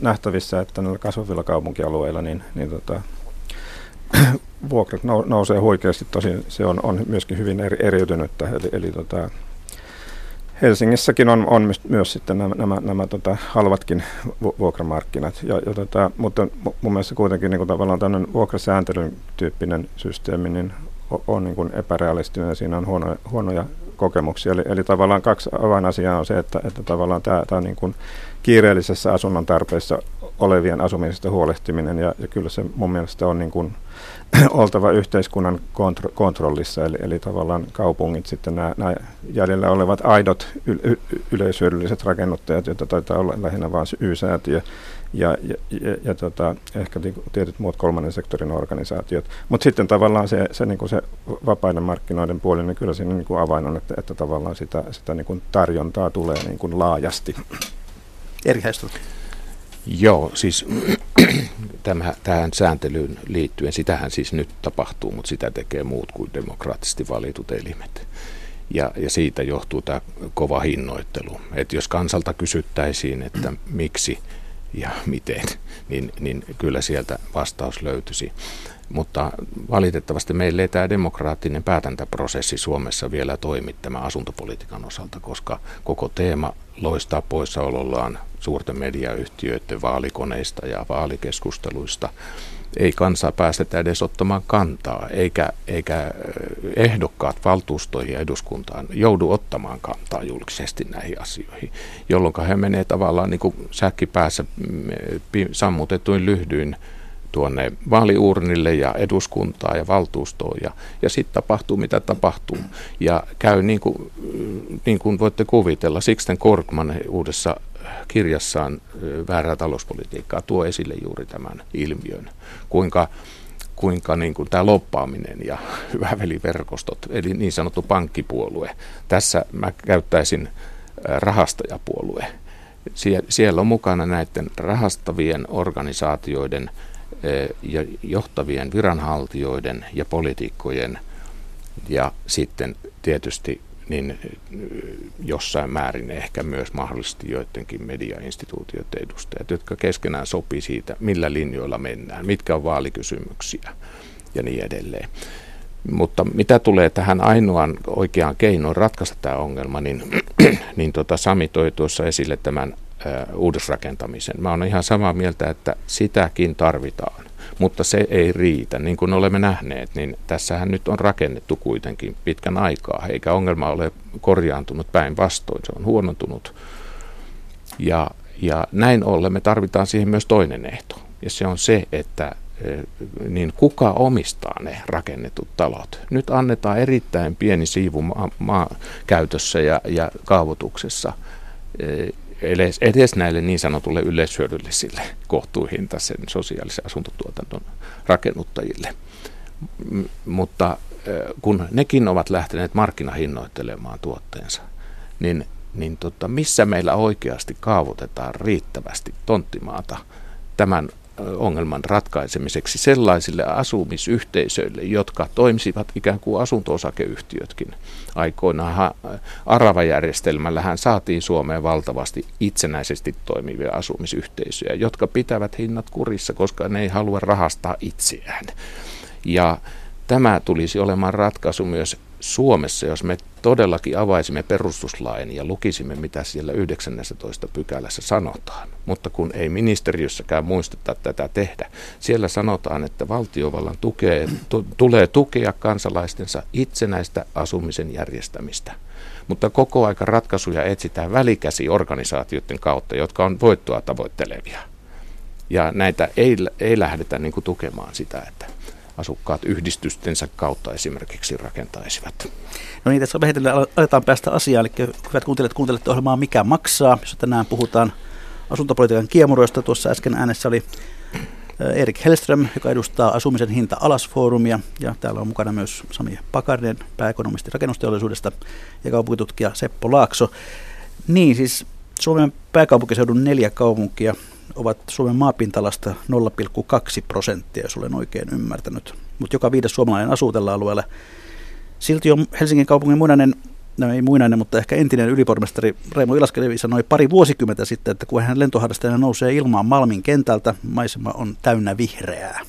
Speaker 6: nähtävissä, että näillä kasvavilla kaupunkialueilla niin, niin tota, vuokrat nousee huikeasti. Tosin se on, on myöskin hyvin eri, eriytynyttä. Eli, eli tota, Helsingissäkin on, on myös sitten nämä, nämä, nämä tota, halvatkin vuokramarkkinat. Ja, ja tota, mutta mun mielestä kuitenkin niin kuin tavallaan tämmöinen vuokrasääntelyn tyyppinen systeemi niin on, on niin kuin epärealistinen ja siinä on huono, huonoja kokemuksia. Eli, eli tavallaan kaksi avainasiaa on se, että, että tavallaan tämä, tämä niin kuin kiireellisessä asunnon tarpeessa olevien asumisesta huolehtiminen, ja, ja kyllä se mun mielestä on niin kuin oltava yhteiskunnan kontro, kontrollissa, eli, eli tavallaan kaupungit sitten nämä, nämä jäljellä olevat aidot y, y, yleisyödylliset rakennuttajat, joita taitaa olla lähinnä vain Y-säätiö, ja, ja, ja, ja tota, ehkä tietyt muut kolmannen sektorin organisaatiot. Mutta sitten tavallaan se, se, niin se vapaiden markkinoiden puoli, niin kyllä siinä niin kuin avain on, että, että tavallaan sitä, sitä niin kuin tarjontaa tulee niin kuin laajasti.
Speaker 3: Eri.
Speaker 4: Joo, siis tämä, tähän sääntelyyn liittyen, sitähän siis nyt tapahtuu, mutta sitä tekee muut kuin demokraattisesti valitut elimet. Ja, ja siitä johtuu tämä kova hinnoittelu. Että jos kansalta kysyttäisiin, että miksi ja miten, niin, niin kyllä sieltä vastaus löytyisi. Mutta valitettavasti meillä ei tämä demokraattinen päätäntäprosessi Suomessa vielä toimi tämän asuntopolitiikan osalta, koska koko teema loistaa poissaolollaan suurten mediayhtiöiden vaalikoneista ja vaalikeskusteluista. Ei kansaa päästetä edes ottamaan kantaa, eikä, eikä ehdokkaat valtuustoihin ja eduskuntaan joudu ottamaan kantaa julkisesti näihin asioihin, jolloin he menee tavallaan niin kuin säkki päässä mm, sammutetuin lyhdyin tuonne vaaliurnille ja eduskuntaa ja valtuustoon ja, ja sitten tapahtuu mitä tapahtuu. Ja käy niin kuin, niin kuin voitte kuvitella, Sixten Korkman uudessa kirjassaan Väärää talouspolitiikkaa tuo esille juuri tämän ilmiön, kuinka kuinka niin kuin tämä loppaaminen ja hyväveliverkostot, eli niin sanottu pankkipuolue, tässä mä käyttäisin rahastajapuolue. Siellä on mukana näiden rahastavien organisaatioiden ja johtavien viranhaltijoiden ja poliitikkojen ja sitten tietysti niin jossain määrin ehkä myös mahdollisesti joidenkin mediainstituutioiden edustajat, jotka keskenään sopii siitä, millä linjoilla mennään, mitkä on vaalikysymyksiä ja niin edelleen. Mutta mitä tulee tähän ainoan oikeaan keinoon ratkaista tämä ongelma, niin, niin tota Sami toi tuossa esille tämän uudisrakentamisen. Mä olen ihan samaa mieltä, että sitäkin tarvitaan, mutta se ei riitä. Niin kuin olemme nähneet, niin tässähän nyt on rakennettu kuitenkin pitkän aikaa, eikä ongelma ole korjaantunut päinvastoin, se on huonontunut. Ja, ja näin ollen me tarvitaan siihen myös toinen ehto, ja se on se, että niin kuka omistaa ne rakennetut talot? Nyt annetaan erittäin pieni siivu maakäytössä maa ja, ja kaavoituksessa edes, edes näille niin sanotulle yleishyödyllisille kohtuuhintaisen sosiaalisen asuntotuotanton rakennuttajille. M- mutta kun nekin ovat lähteneet markkinahinnoittelemaan tuotteensa, niin, niin tota, missä meillä oikeasti kaavoitetaan riittävästi tonttimaata tämän ongelman ratkaisemiseksi sellaisille asumisyhteisöille, jotka toimisivat ikään kuin asunto-osakeyhtiötkin. Aikoinaan Arava-järjestelmällähän saatiin Suomeen valtavasti itsenäisesti toimivia asumisyhteisöjä, jotka pitävät hinnat kurissa, koska ne ei halua rahastaa itseään. Ja tämä tulisi olemaan ratkaisu myös Suomessa, jos me todellakin avaisimme perustuslain ja lukisimme, mitä siellä 19 pykälässä sanotaan. Mutta kun ei ministeriössäkään muisteta tätä tehdä, siellä sanotaan, että valtiovallan tukee, tu, tulee tukea kansalaistensa itsenäistä asumisen järjestämistä. Mutta koko aika ratkaisuja etsitään välikäsiorganisaatioiden kautta, jotka on voittoa tavoittelevia. Ja näitä ei, ei lähdetä niin kuin tukemaan sitä, että asukkaat yhdistystensä kautta esimerkiksi rakentaisivat.
Speaker 3: No niin, tässä vähitellen aletaan päästä asiaan. Eli hyvät kuuntelijat, kuuntelette ohjelmaa Mikä maksaa, jossa tänään puhutaan asuntopolitiikan kiemuroista. Tuossa äsken äänessä oli Erik Hellström, joka edustaa asumisen hinta alasfoorumia. Ja täällä on mukana myös Sami Pakarinen, pääekonomisti rakennusteollisuudesta ja kaupunkitutkija Seppo Laakso. Niin, siis Suomen pääkaupunkiseudun neljä kaupunkia ovat Suomen maapintalasta 0,2 prosenttia, jos olen oikein ymmärtänyt. Mutta joka viides suomalainen asuu tällä alueella. Silti on Helsingin kaupungin muinainen, no ei muinainen, mutta ehkä entinen ylipormestari Reimo Ilaskelevi sanoi pari vuosikymmentä sitten, että kun hän lentoharrastajana nousee ilmaan Malmin kentältä, maisema on täynnä vihreää.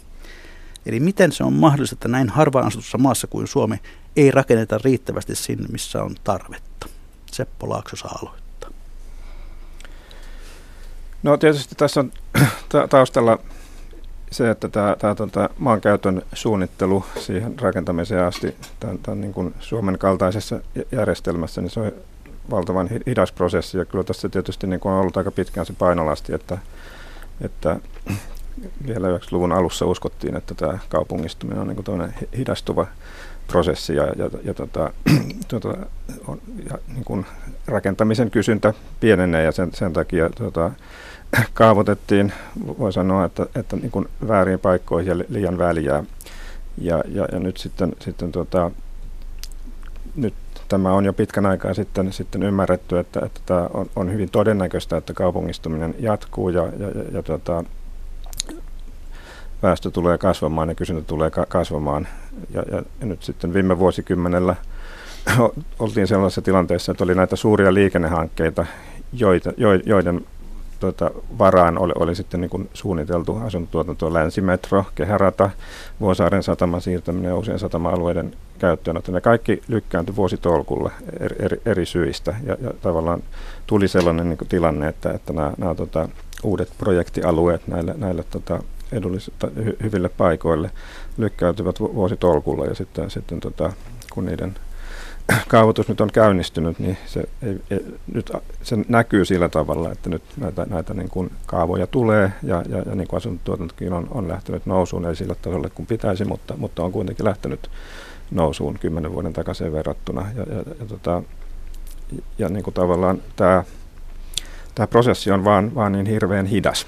Speaker 3: Eli miten se on mahdollista, että näin harvaan asutussa maassa kuin Suomi ei rakenneta riittävästi sinne, missä on tarvetta? Seppo Laakso saa aloittaa.
Speaker 6: No tietysti tässä on taustalla se, että tämä, tämä tuota, maankäytön suunnittelu siihen rakentamiseen asti tämän, tämän niin kuin Suomen kaltaisessa järjestelmässä, niin se on valtavan hidas prosessi. Ja kyllä tässä tietysti niin kuin on ollut aika pitkään se painolasti, että, että vielä 90-luvun alussa uskottiin, että tämä kaupungistuminen on niin kuin hidastuva prosessi ja, ja, ja, tota, tota, on, ja niin kuin rakentamisen kysyntä pienenee ja sen, sen takia tota, kaavoitettiin, voi sanoa, että, että niin kuin väärin paikkoihin ja liian väliä. Ja, ja, ja nyt sitten, sitten tota, nyt tämä on jo pitkän aikaa sitten, sitten ymmärretty, että, että tämä on, on hyvin todennäköistä, että kaupungistuminen jatkuu ja, ja, ja, ja tota, väestö tulee kasvamaan ja kysyntä tulee ka- kasvamaan. Ja, ja, ja nyt sitten viime vuosikymmenellä oltiin sellaisessa tilanteessa, että oli näitä suuria liikennehankkeita, joita, joiden tuota, varaan oli, oli sitten niin kuin suunniteltu asuntotuotanto länsimetro, kehärata, Vuosaaren sataman siirtäminen uusien satama-alueiden käyttöönotto. Ne kaikki lykkääntyi vuositolkulle eri, eri, eri syistä ja, ja tavallaan tuli sellainen niin kuin tilanne, että, että nämä, nämä tota, uudet projektialueet näille, näille tota, edullisille, hy, hyville paikoille lykkäytyvät vuositolkulla ja sitten, sitten tota, kun niiden kaavoitus nyt on käynnistynyt, niin se, ei, ei, nyt se näkyy sillä tavalla, että nyt näitä, näitä niin kuin kaavoja tulee ja, ja, ja niin kuin asuntotuotantokin on, on lähtenyt nousuun, ei sillä tasolla kuin pitäisi, mutta, mutta on kuitenkin lähtenyt nousuun kymmenen vuoden takaisin verrattuna. Ja, ja, ja, tota, ja niin kuin tavallaan tämä, tämä prosessi on vaan, vaan niin hirveän hidas,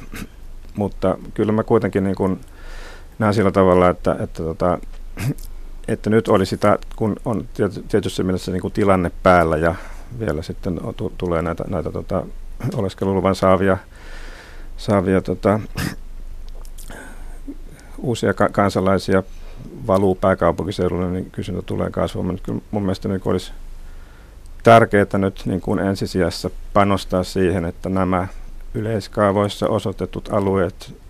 Speaker 6: mutta kyllä mä kuitenkin niin kuin näen sillä tavalla, että, että tota, että nyt olisi sitä, kun on tietysti mielessä niin kuin tilanne päällä ja vielä sitten tulee näitä, näitä tota, oleskeluluvan saavia, saavia tota, uusia ka- kansalaisia valuu pääkaupunkiseudulle, niin kysyntä tulee kasvamaan. Kyllä mun mielestä niin olisi tärkeää nyt niin kuin ensisijassa panostaa siihen, että nämä yleiskaavoissa osoitetut alueet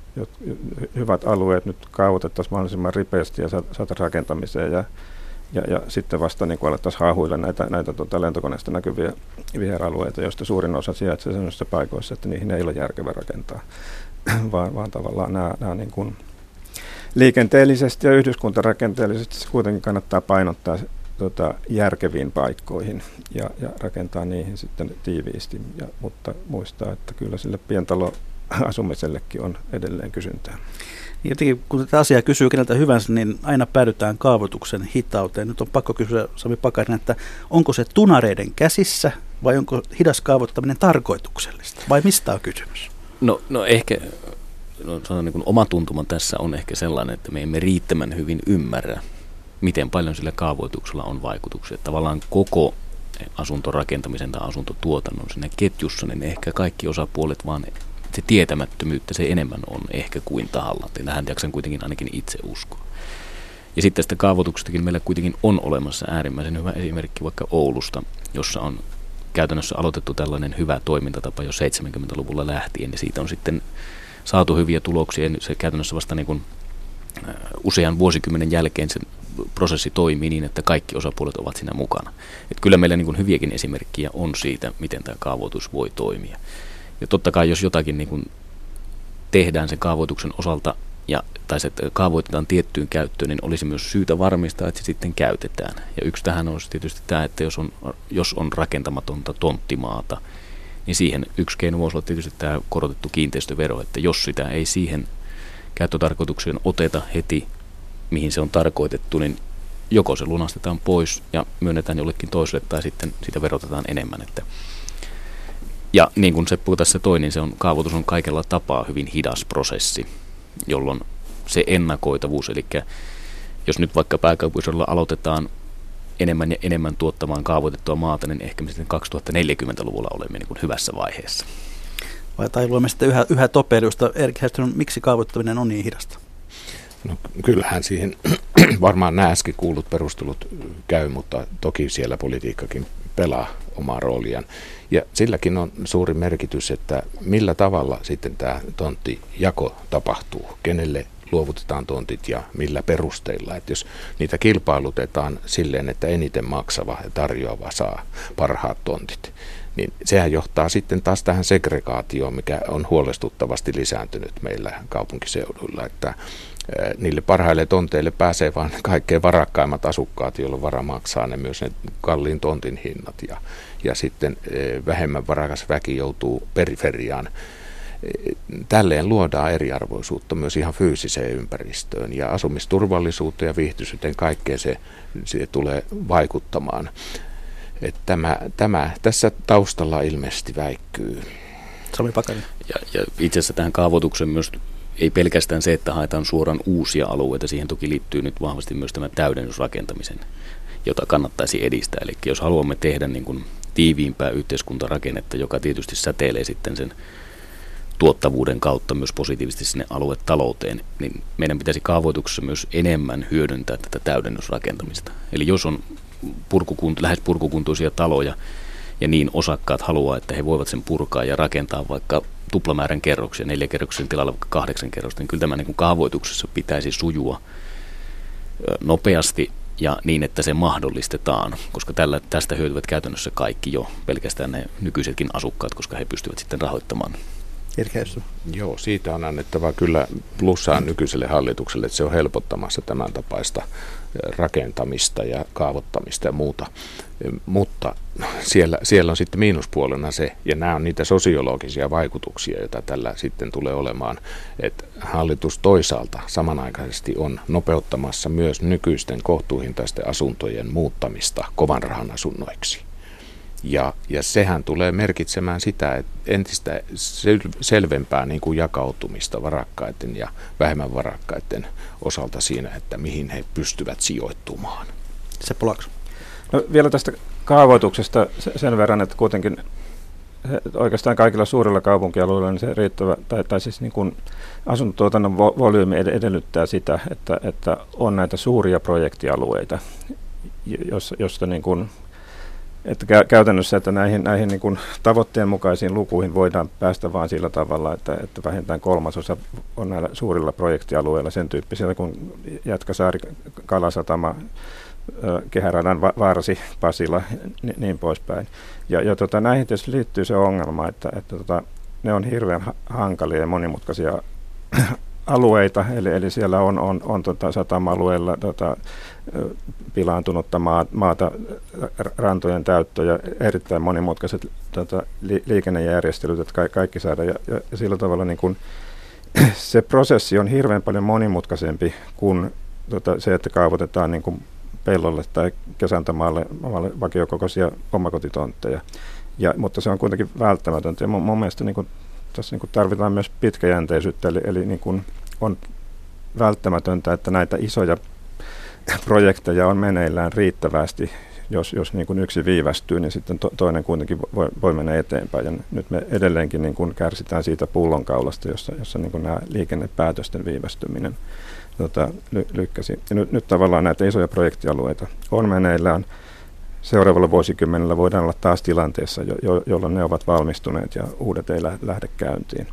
Speaker 6: hyvät alueet nyt kaavoitettaisiin mahdollisimman ripeästi ja saada rakentamiseen ja, ja, ja sitten vasta niin alettaisiin haahuilla näitä, näitä tota, lentokoneista näkyviä viheralueita, joista suurin osa sijaitsee sellaisissa paikoissa, että niihin ei ole järkevä rakentaa, vaan, vaan tavallaan nämä, nämä niin kuin liikenteellisesti ja yhdyskuntarakenteellisesti kuitenkin kannattaa painottaa tota, järkeviin paikkoihin ja, ja rakentaa niihin sitten tiiviisti, ja, mutta muistaa, että kyllä sille pientalo asumisellekin on edelleen kysyntää.
Speaker 3: Niin jotenkin, kun tätä asiaa kysyy keneltä hyvänsä, niin aina päädytään kaavoituksen hitauteen. Nyt on pakko kysyä Sami Pakarin, että onko se tunareiden käsissä vai onko hidas kaavoittaminen tarkoituksellista? Vai mistä on kysymys?
Speaker 5: No, no ehkä no, sanon, niin oma tuntuma tässä on ehkä sellainen, että me emme riittämän hyvin ymmärrä, miten paljon sillä kaavoituksella on vaikutuksia. Tavallaan koko asuntorakentamisen tai asuntotuotannon sinne ketjussa, niin ehkä kaikki osapuolet vaan se tietämättömyyttä se enemmän on ehkä kuin tahalla. Tähän jaksan kuitenkin ainakin itse uskoa. Ja sitten tästä kaavoituksestakin meillä kuitenkin on olemassa äärimmäisen hyvä esimerkki vaikka Oulusta, jossa on käytännössä aloitettu tällainen hyvä toimintatapa jo 70-luvulla lähtien, ja siitä on sitten saatu hyviä tuloksia. Se käytännössä vasta niin kuin usean vuosikymmenen jälkeen se prosessi toimii niin, että kaikki osapuolet ovat siinä mukana. Et kyllä meillä niin kuin hyviäkin esimerkkiä on siitä, miten tämä kaavoitus voi toimia. Ja totta kai jos jotakin niin kuin tehdään sen kaavoituksen osalta ja, tai se kaavoitetaan tiettyyn käyttöön, niin olisi myös syytä varmistaa, että se sitten käytetään. Ja yksi tähän on tietysti tämä, että jos on, jos on rakentamatonta tonttimaata, niin siihen yksi keino voisi olla tietysti tämä korotettu kiinteistövero, että jos sitä ei siihen käyttötarkoitukseen oteta heti, mihin se on tarkoitettu, niin joko se lunastetaan pois ja myönnetään jollekin toiselle tai sitten sitä verotetaan enemmän. Että ja niin kuin se tässä toi, niin se on, kaavoitus on kaikella tapaa hyvin hidas prosessi, jolloin se ennakoitavuus, eli jos nyt vaikka pääkaupunkiseudulla aloitetaan enemmän ja enemmän tuottamaan kaavoitettua maata, niin ehkä me sitten 2040-luvulla olemme niin kuin hyvässä vaiheessa.
Speaker 3: Vai tai luemme sitten yhä, yhä topeudusta. Erik miksi kaavoittaminen on niin hidasta?
Speaker 4: No, kyllähän siihen varmaan nämä äsken kuulut perustelut käy, mutta toki siellä politiikkakin pelaa omaa rooliaan. Ja silläkin on suuri merkitys, että millä tavalla sitten tämä tonttijako tapahtuu, kenelle luovutetaan tontit ja millä perusteilla. Että jos niitä kilpailutetaan silleen, että eniten maksava ja tarjoava saa parhaat tontit, niin sehän johtaa sitten taas tähän segregaatioon, mikä on huolestuttavasti lisääntynyt meillä kaupunkiseuduilla, että niille parhaille tonteille pääsee vain kaikkein varakkaimmat asukkaat, joilla vara maksaa ne myös ne kalliin tontin hinnat ja, ja sitten vähemmän varakas väki joutuu periferiaan. Tälleen luodaan eriarvoisuutta myös ihan fyysiseen ympäristöön ja asumisturvallisuuteen ja viihtyisyyteen kaikkeen se, se tulee vaikuttamaan. Että tämä, tämä tässä taustalla ilmeisesti väikkyy.
Speaker 3: Sami Pakanen.
Speaker 5: Ja, ja itse asiassa tähän kaavoitukseen myös ei pelkästään se, että haetaan suoraan uusia alueita, siihen toki liittyy nyt vahvasti myös tämä täydennysrakentamisen, jota kannattaisi edistää. Eli jos haluamme tehdä niin kuin tiiviimpää yhteiskuntarakennetta, joka tietysti säteilee sitten sen tuottavuuden kautta myös positiivisesti sinne aluetalouteen, niin meidän pitäisi kaavoituksessa myös enemmän hyödyntää tätä täydennysrakentamista. Eli jos on purkukuntu, lähes purkukuntuisia taloja ja niin osakkaat haluaa, että he voivat sen purkaa ja rakentaa vaikka tuplamäärän kerroksia, neljä kerroksen tilalla vaikka kahdeksan kerrosta, niin kyllä tämä niin kuin kaavoituksessa pitäisi sujua nopeasti ja niin, että se mahdollistetaan, koska tällä, tästä hyötyvät käytännössä kaikki jo, pelkästään ne nykyisetkin asukkaat, koska he pystyvät sitten rahoittamaan.
Speaker 4: Joo, siitä on annettava kyllä plussaa nykyiselle hallitukselle, että se on helpottamassa tämän tapaista rakentamista ja kaavoittamista ja muuta. Mutta siellä, siellä on sitten miinuspuolena se, ja nämä on niitä sosiologisia vaikutuksia, joita tällä sitten tulee olemaan, että hallitus toisaalta samanaikaisesti on nopeuttamassa myös nykyisten kohtuuhintaisten asuntojen muuttamista kovan rahan asunnoiksi. Ja, ja sehän tulee merkitsemään sitä, että entistä sel- selvempää niin kuin jakautumista varakkaiden ja vähemmän varakkaiden osalta siinä, että mihin he pystyvät sijoittumaan.
Speaker 3: Se Lakso.
Speaker 6: No, vielä tästä kaavoituksesta sen verran, että kuitenkin oikeastaan kaikilla suurilla kaupunkialueilla niin se riittävä, tai, tai siis niin kuin asuntotuotannon vo, volyymi edellyttää sitä, että, että on näitä suuria projektialueita, josta, josta niin kuin että käytännössä, että näihin, näihin niin kuin tavoitteen mukaisiin lukuihin voidaan päästä vain sillä tavalla, että, että vähintään kolmasosa on näillä suurilla projektialueilla sen tyyppisillä kuin Jätkäsaari, Kalasatama, Kehäradan varsi, Pasila niin, niin poispäin. Ja, ja tota, näihin tietysti liittyy se ongelma, että, että tota, ne on hirveän hankalia ja monimutkaisia alueita, eli, eli siellä on, on, on tota, satama-alueella tota, pilaantunutta maa, maata, rantojen täyttö ja erittäin monimutkaiset tota, li, liikennejärjestelyt, että ka, kaikki saada. Ja, ja, sillä tavalla niin kun, se prosessi on hirveän paljon monimutkaisempi kuin tota, se, että kaavoitetaan niin kuin pellolle tai kesäntämaalle vakiokokoisia omakotitontteja. Ja, mutta se on kuitenkin välttämätöntä. Ja mun, mun mielestä niin kuin, tässä niin kuin tarvitaan myös pitkäjänteisyyttä, eli, eli niin kuin on välttämätöntä, että näitä isoja projekteja on meneillään riittävästi, jos, jos niin kuin yksi viivästyy, niin sitten to, toinen kuitenkin voi, voi mennä eteenpäin. Ja nyt me edelleenkin niin kuin kärsitään siitä pullonkaulasta, jossa, jossa niin kuin nämä liikennepäätösten viivästyminen tota, ly, lykkäsi. Ja nyt, nyt tavallaan näitä isoja projektialueita on meneillään. Seuraavalla vuosikymmenellä voidaan olla taas tilanteessa, jo, jo, jolloin ne ovat valmistuneet ja uudet ei lähde käyntiin.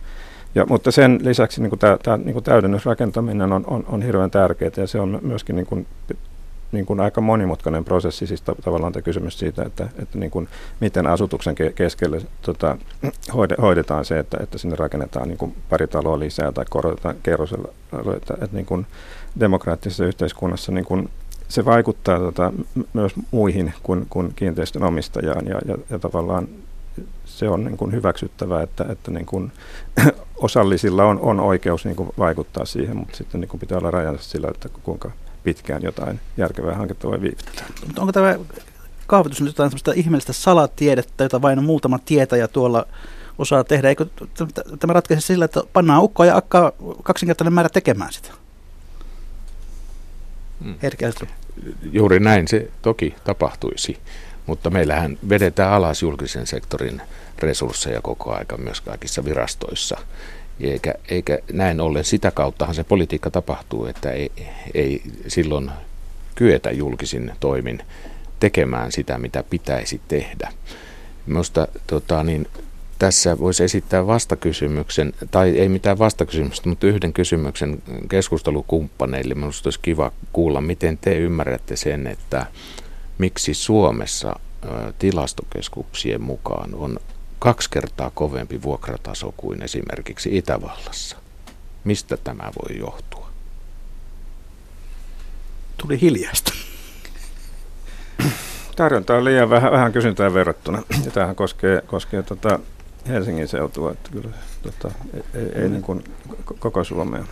Speaker 6: Ja, mutta sen lisäksi niin tämä, tämä niin täydennysrakentaminen on, on, on hirveän tärkeää ja se on myöskin niin kuin, niin kuin aika monimutkainen prosessi, siis ta- tavallaan tämä kysymys siitä, että, että niin kuin, miten asutuksen ke- keskelle tota, hoidetaan se, että, että sinne rakennetaan niin kuin pari taloa lisää tai korotetaan kerrosella, että, että niin kuin demokraattisessa yhteiskunnassa niin kuin se vaikuttaa tota, myös muihin kuin, kuin kiinteistön omistajaan ja, ja, ja tavallaan se on niin kuin hyväksyttävää, että, että niin kuin osallisilla on, on oikeus niin kuin vaikuttaa siihen, mutta sitten niin kuin pitää olla rajansa sillä, että kuinka pitkään jotain järkevää hanketta voi viivyttää.
Speaker 3: Mutta onko tämä kaavoitus nyt jotain ihmeellistä salatiedettä, jota vain muutama tietäjä tuolla osaa tehdä? Eikö tämä ratkaise sillä, että pannaan ukkoa ja akkaa kaksinkertainen määrä tekemään sitä?
Speaker 4: Hmm. Juuri näin se toki tapahtuisi, mutta meillähän vedetään alas julkisen sektorin resursseja koko aika myös kaikissa virastoissa. Eikä, eikä näin ollen sitä kauttahan se politiikka tapahtuu, että ei, ei silloin kyetä julkisin toimin tekemään sitä, mitä pitäisi tehdä. Minusta tota, niin, tässä voisi esittää vastakysymyksen, tai ei mitään vastakysymystä, mutta yhden kysymyksen keskustelukumppaneille. Minusta olisi kiva kuulla, miten te ymmärrätte sen, että miksi Suomessa tilastokeskuksien mukaan on kaksi kertaa kovempi vuokrataso kuin esimerkiksi Itävallassa. Mistä tämä voi johtua?
Speaker 3: Tuli hiljaista.
Speaker 6: Tarjonta on liian vähän, vähän kysyntään verrattuna. Ja tämähän koskee, koskee tota Helsingin seutua, että kyllä tota, ei, ei mm. niin kuin koko Suomea.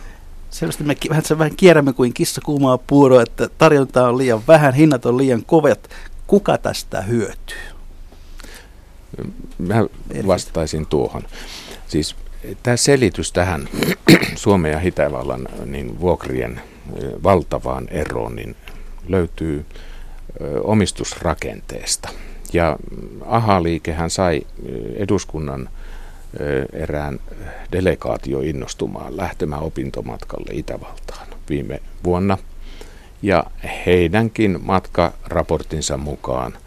Speaker 3: Selvästi me vähän, vähän kierrämme kuin kissa kuumaa puuroa, että tarjontaa on liian vähän, hinnat on liian kovat. Kuka tästä hyötyy?
Speaker 4: Mä vastaisin tuohon. Siis tämä selitys tähän Suomen ja Itävallan niin vuokrien valtavaan eroon niin löytyy omistusrakenteesta. Ja AHA-liikehän sai eduskunnan erään delegaatio innostumaan lähtemään opintomatkalle Itävaltaan viime vuonna. Ja heidänkin matkaraportinsa mukaan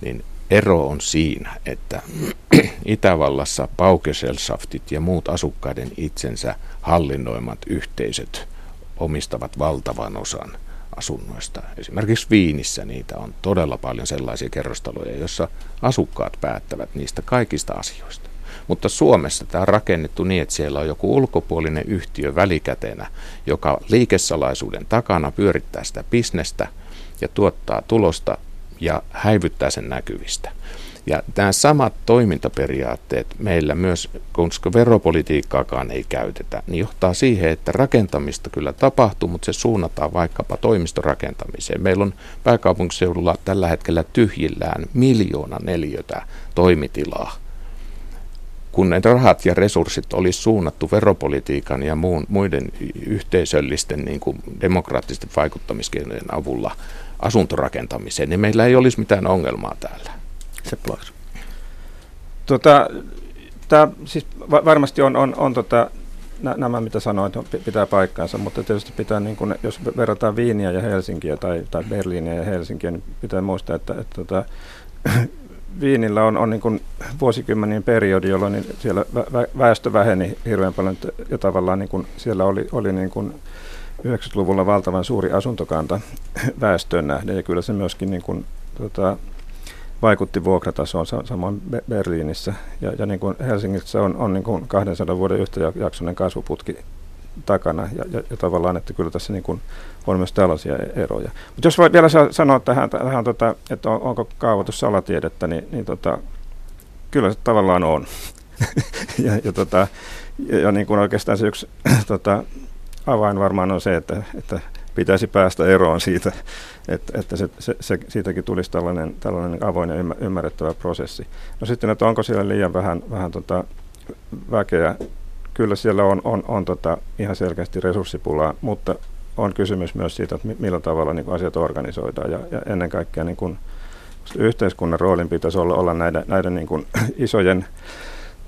Speaker 4: niin ero on siinä, että Itävallassa Paukeselsaftit ja muut asukkaiden itsensä hallinnoimat yhteisöt omistavat valtavan osan asunnoista. Esimerkiksi Viinissä niitä on todella paljon sellaisia kerrostaloja, joissa asukkaat päättävät niistä kaikista asioista. Mutta Suomessa tämä on rakennettu niin, että siellä on joku ulkopuolinen yhtiö välikätenä, joka liikesalaisuuden takana pyörittää sitä bisnestä ja tuottaa tulosta ja häivyttää sen näkyvistä. Ja nämä samat toimintaperiaatteet meillä myös, koska veropolitiikkaakaan ei käytetä, niin johtaa siihen, että rakentamista kyllä tapahtuu, mutta se suunnataan vaikkapa toimistorakentamiseen. Meillä on pääkaupunkiseudulla tällä hetkellä tyhjillään miljoona neliötä toimitilaa. Kun ne rahat ja resurssit olisi suunnattu veropolitiikan ja muun, muiden yhteisöllisten niin kuin demokraattisten vaikuttamiskeinojen avulla asuntorakentamiseen, niin meillä ei olisi mitään ongelmaa täällä.
Speaker 3: Se
Speaker 6: Tota, tämä siis varmasti on, on, on tota, nämä, mitä sanoit, pitää paikkaansa, mutta tietysti pitää, niin kun, jos verrataan Viiniä ja Helsinkiä tai, tai Berliiniä ja Helsinkiä, niin pitää muistaa, että, että, että tota, Viinillä on, on niin kuin vuosikymmenien periodi, jolloin niin siellä väestö väheni hirveän paljon ja tavallaan niin kuin siellä oli, oli niin kuin 90-luvulla valtavan suuri asuntokanta väestöön nähden ja kyllä se myöskin niin kuin, tota, vaikutti vuokratasoon samoin Berliinissä. Ja, ja niin kuin Helsingissä on, on niin kuin 200 vuoden yhtäjaksoinen kasvuputki takana ja, ja, ja tavallaan, että kyllä tässä niin kuin on myös tällaisia e-, eroja. Mutta jos voi vielä sanoa tähän, tähän tota, että on, onko kaavoitus salatiedettä, niin, niin tota, kyllä se tavallaan on. ja, ja, tota, ja, ja niin kuin oikeastaan se yksi tota, avain varmaan on se, että, että pitäisi päästä eroon siitä, että, että se, se, se, siitäkin tulisi tällainen, tällainen avoin ja ymmärrettävä prosessi. No sitten, että onko siellä liian vähän, vähän tota väkeä, kyllä siellä on, on, on tota ihan selkeästi resurssipulaa, mutta on kysymys myös siitä, että millä tavalla niin asiat organisoidaan ja, ja ennen kaikkea niin kuin yhteiskunnan roolin pitäisi olla, olla näiden, näiden niin kuin isojen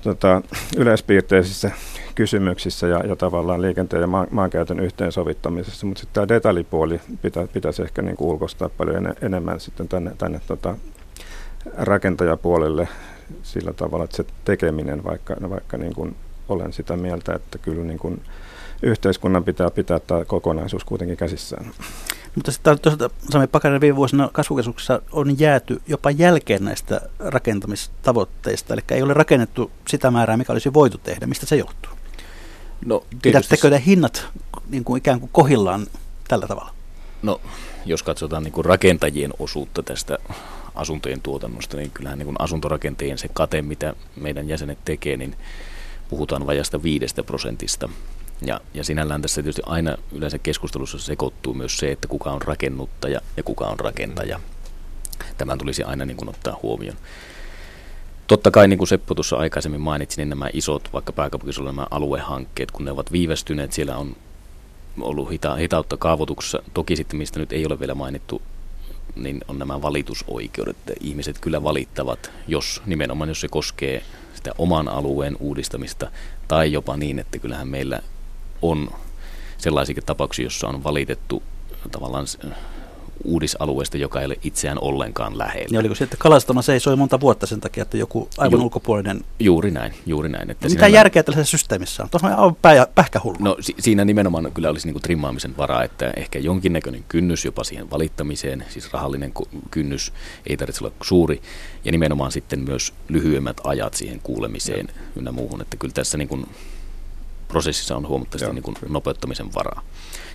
Speaker 6: tota, yleispiirteisissä kysymyksissä ja, ja tavallaan liikenteen ja maan, maankäytön yhteensovittamisessa, mutta sitten tämä detaljipuoli pitä, pitäisi ehkä niin kuin ulkostaa paljon en, enemmän sitten tänne, tänne tota, rakentajapuolelle sillä tavalla, että se tekeminen, vaikka, no vaikka niin kuin olen sitä mieltä, että kyllä niin kuin yhteiskunnan pitää pitää tämä kokonaisuus kuitenkin käsissään.
Speaker 3: Mutta sitten toisaalta Sami Pakanen viime vuosina kasvukeskuksessa on jääty jopa jälkeen näistä rakentamistavoitteista, eli ei ole rakennettu sitä määrää, mikä olisi voitu tehdä. Mistä se johtuu? No, Pidättekö te hinnat niin kuin ikään kuin kohillaan tällä tavalla?
Speaker 5: No, jos katsotaan niin kuin rakentajien osuutta tästä asuntojen tuotannosta, niin kyllähän niin kuin asuntorakentajien se kate, mitä meidän jäsenet tekee, niin puhutaan vajasta viidestä prosentista. Ja, ja sinällään tässä tietysti aina yleensä keskustelussa sekoittuu myös se, että kuka on rakennuttaja ja kuka on rakentaja. Tämän tulisi aina niin kuin ottaa huomioon. Totta kai, niin kuin Seppo tuossa aikaisemmin mainitsi, niin nämä isot, vaikka pääkaupunkiseudulla nämä aluehankkeet, kun ne ovat viivästyneet, siellä on ollut hita, hitautta kaavoituksessa. Toki sitten, mistä nyt ei ole vielä mainittu, niin on nämä valitusoikeudet. Ihmiset kyllä valittavat, jos nimenomaan jos se koskee sitä oman alueen uudistamista, tai jopa niin, että kyllähän meillä on sellaisiakin tapauksia, joissa on valitettu tavallaan uudisalueesta, joka ei ole itseään ollenkaan lähellä.
Speaker 3: Niin oliko se, että kalastama seisoi monta vuotta sen takia, että joku aivan Ju- ulkopuolinen...
Speaker 5: Juuri näin, juuri näin. Että
Speaker 3: Mitä sinällä... järkeä tällaisessa systeemissä on? Tuossa on aivan pää- pähkähullu.
Speaker 5: No si- siinä nimenomaan kyllä olisi niinku trimmaamisen varaa, että ehkä jonkinnäköinen kynnys jopa siihen valittamiseen, siis rahallinen kynnys ei tarvitse olla suuri, ja nimenomaan sitten myös lyhyemmät ajat siihen kuulemiseen ynnä muuhun, että kyllä tässä niin kuin prosessissa on huomattavasti niin kuin nopeuttamisen varaa.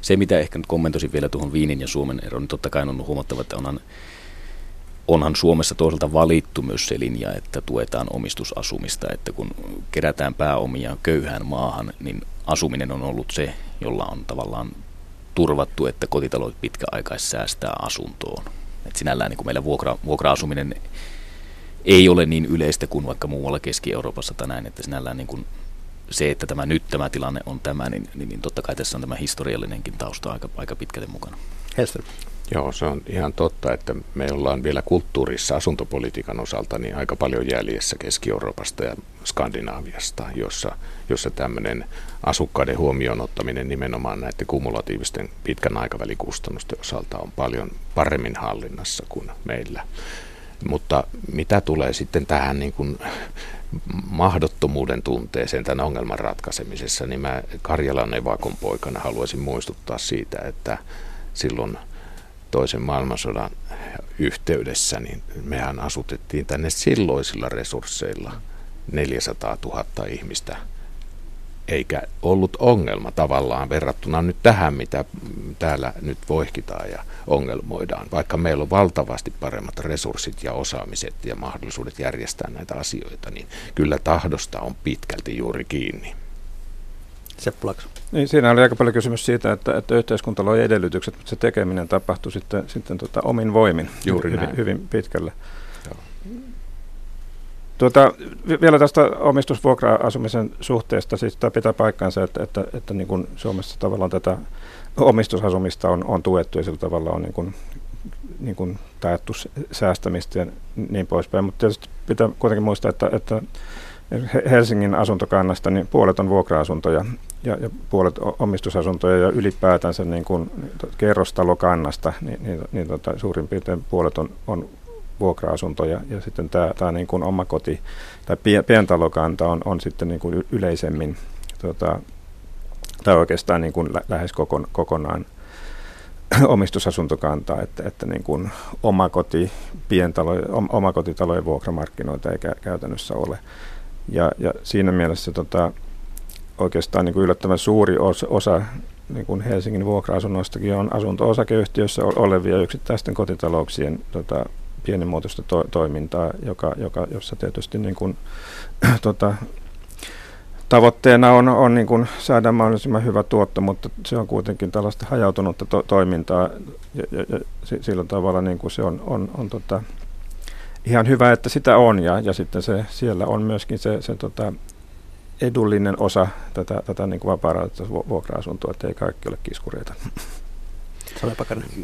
Speaker 5: Se, mitä ehkä nyt kommentoisin vielä tuohon Viinin ja Suomen eroon, niin totta kai on huomattava, että onhan, onhan Suomessa toisaalta valittu myös se linja, että tuetaan omistusasumista, että kun kerätään pääomia köyhään maahan, niin asuminen on ollut se, jolla on tavallaan turvattu, että kotitalot pitkäaikais säästää asuntoon. Et sinällään niin kuin meillä vuokra, vuokra-asuminen ei ole niin yleistä kuin vaikka muualla Keski-Euroopassa tai näin, että sinällään niin kuin se, että tämä nyt tämä tilanne on tämä, niin, niin, niin totta kai tässä on tämä historiallinenkin tausta aika, aika pitkälle mukana.
Speaker 3: Hester.
Speaker 4: Joo, se on ihan totta, että me ollaan vielä kulttuurissa asuntopolitiikan osalta niin aika paljon jäljessä Keski-Euroopasta ja Skandinaaviasta, jossa, jossa tämmöinen asukkaiden huomioon ottaminen nimenomaan näiden kumulatiivisten pitkän aikavälikustannusten osalta on paljon paremmin hallinnassa kuin meillä. Mutta mitä tulee sitten tähän niin kuin mahdottomuuden tunteeseen tämän ongelman ratkaisemisessa, niin mä Karjalan evakon poikana haluaisin muistuttaa siitä, että silloin toisen maailmansodan yhteydessä, niin mehän asutettiin tänne silloisilla resursseilla 400 000 ihmistä eikä ollut ongelma tavallaan verrattuna nyt tähän, mitä täällä nyt voihkitaan ja ongelmoidaan. Vaikka meillä on valtavasti paremmat resurssit ja osaamiset ja mahdollisuudet järjestää näitä asioita, niin kyllä tahdosta on pitkälti juuri kiinni.
Speaker 6: Niin, siinä oli aika paljon kysymys siitä, että, että yhteiskunta loi edellytykset, mutta se tekeminen tapahtui sitten, sitten tota, omin voimin Juuri hyvin, hyvin pitkälle. Tuota, vielä tästä omistusvuokra-asumisen suhteesta, siis tämä pitää paikkaansa, että, että, että niin kuin Suomessa tavallaan tätä omistusasumista on, on tuettu ja sillä tavalla on niin kuin, niin kuin taettu säästämistä ja niin poispäin. Mutta tietysti pitää kuitenkin muistaa, että, että Helsingin asuntokannasta niin puolet on vuokra-asuntoja ja, ja puolet omistusasuntoja ja ylipäätänsä niin kuin kerrostalokannasta, niin, niin, niin tota, suurin piirtein puolet on, on vuokra-asuntoja ja sitten tämä, tämä niin kuin omakoti tai pientalokanta on, on sitten niin kuin yleisemmin tota, tai oikeastaan niin kuin lä- lähes kokon, kokonaan omistusasuntokantaa, että, että niin kuin omakoti, pientalo, omakotitalojen vuokramarkkinoita ei käytännössä ole. Ja, ja siinä mielessä tota, oikeastaan niin kuin yllättävän suuri osa, osa niin kuin Helsingin vuokra-asunnoistakin on asunto-osakeyhtiöissä olevia yksittäisten kotitalouksien tota, pienimuotoista to- toimintaa, joka, joka, jossa tietysti niin kuin, tota, tavoitteena on, on niin kuin saada mahdollisimman hyvä tuotto, mutta se on kuitenkin tällaista hajautunutta to- toimintaa ja, ja, ja sillä tavalla niin kuin se on, on, on tota, ihan hyvä, että sitä on ja, ja sitten se, siellä on myöskin se, se tota, edullinen osa tätä, tätä niin kuin vapaa vuokra-asuntoa, että ei kaikki ole kiskureita.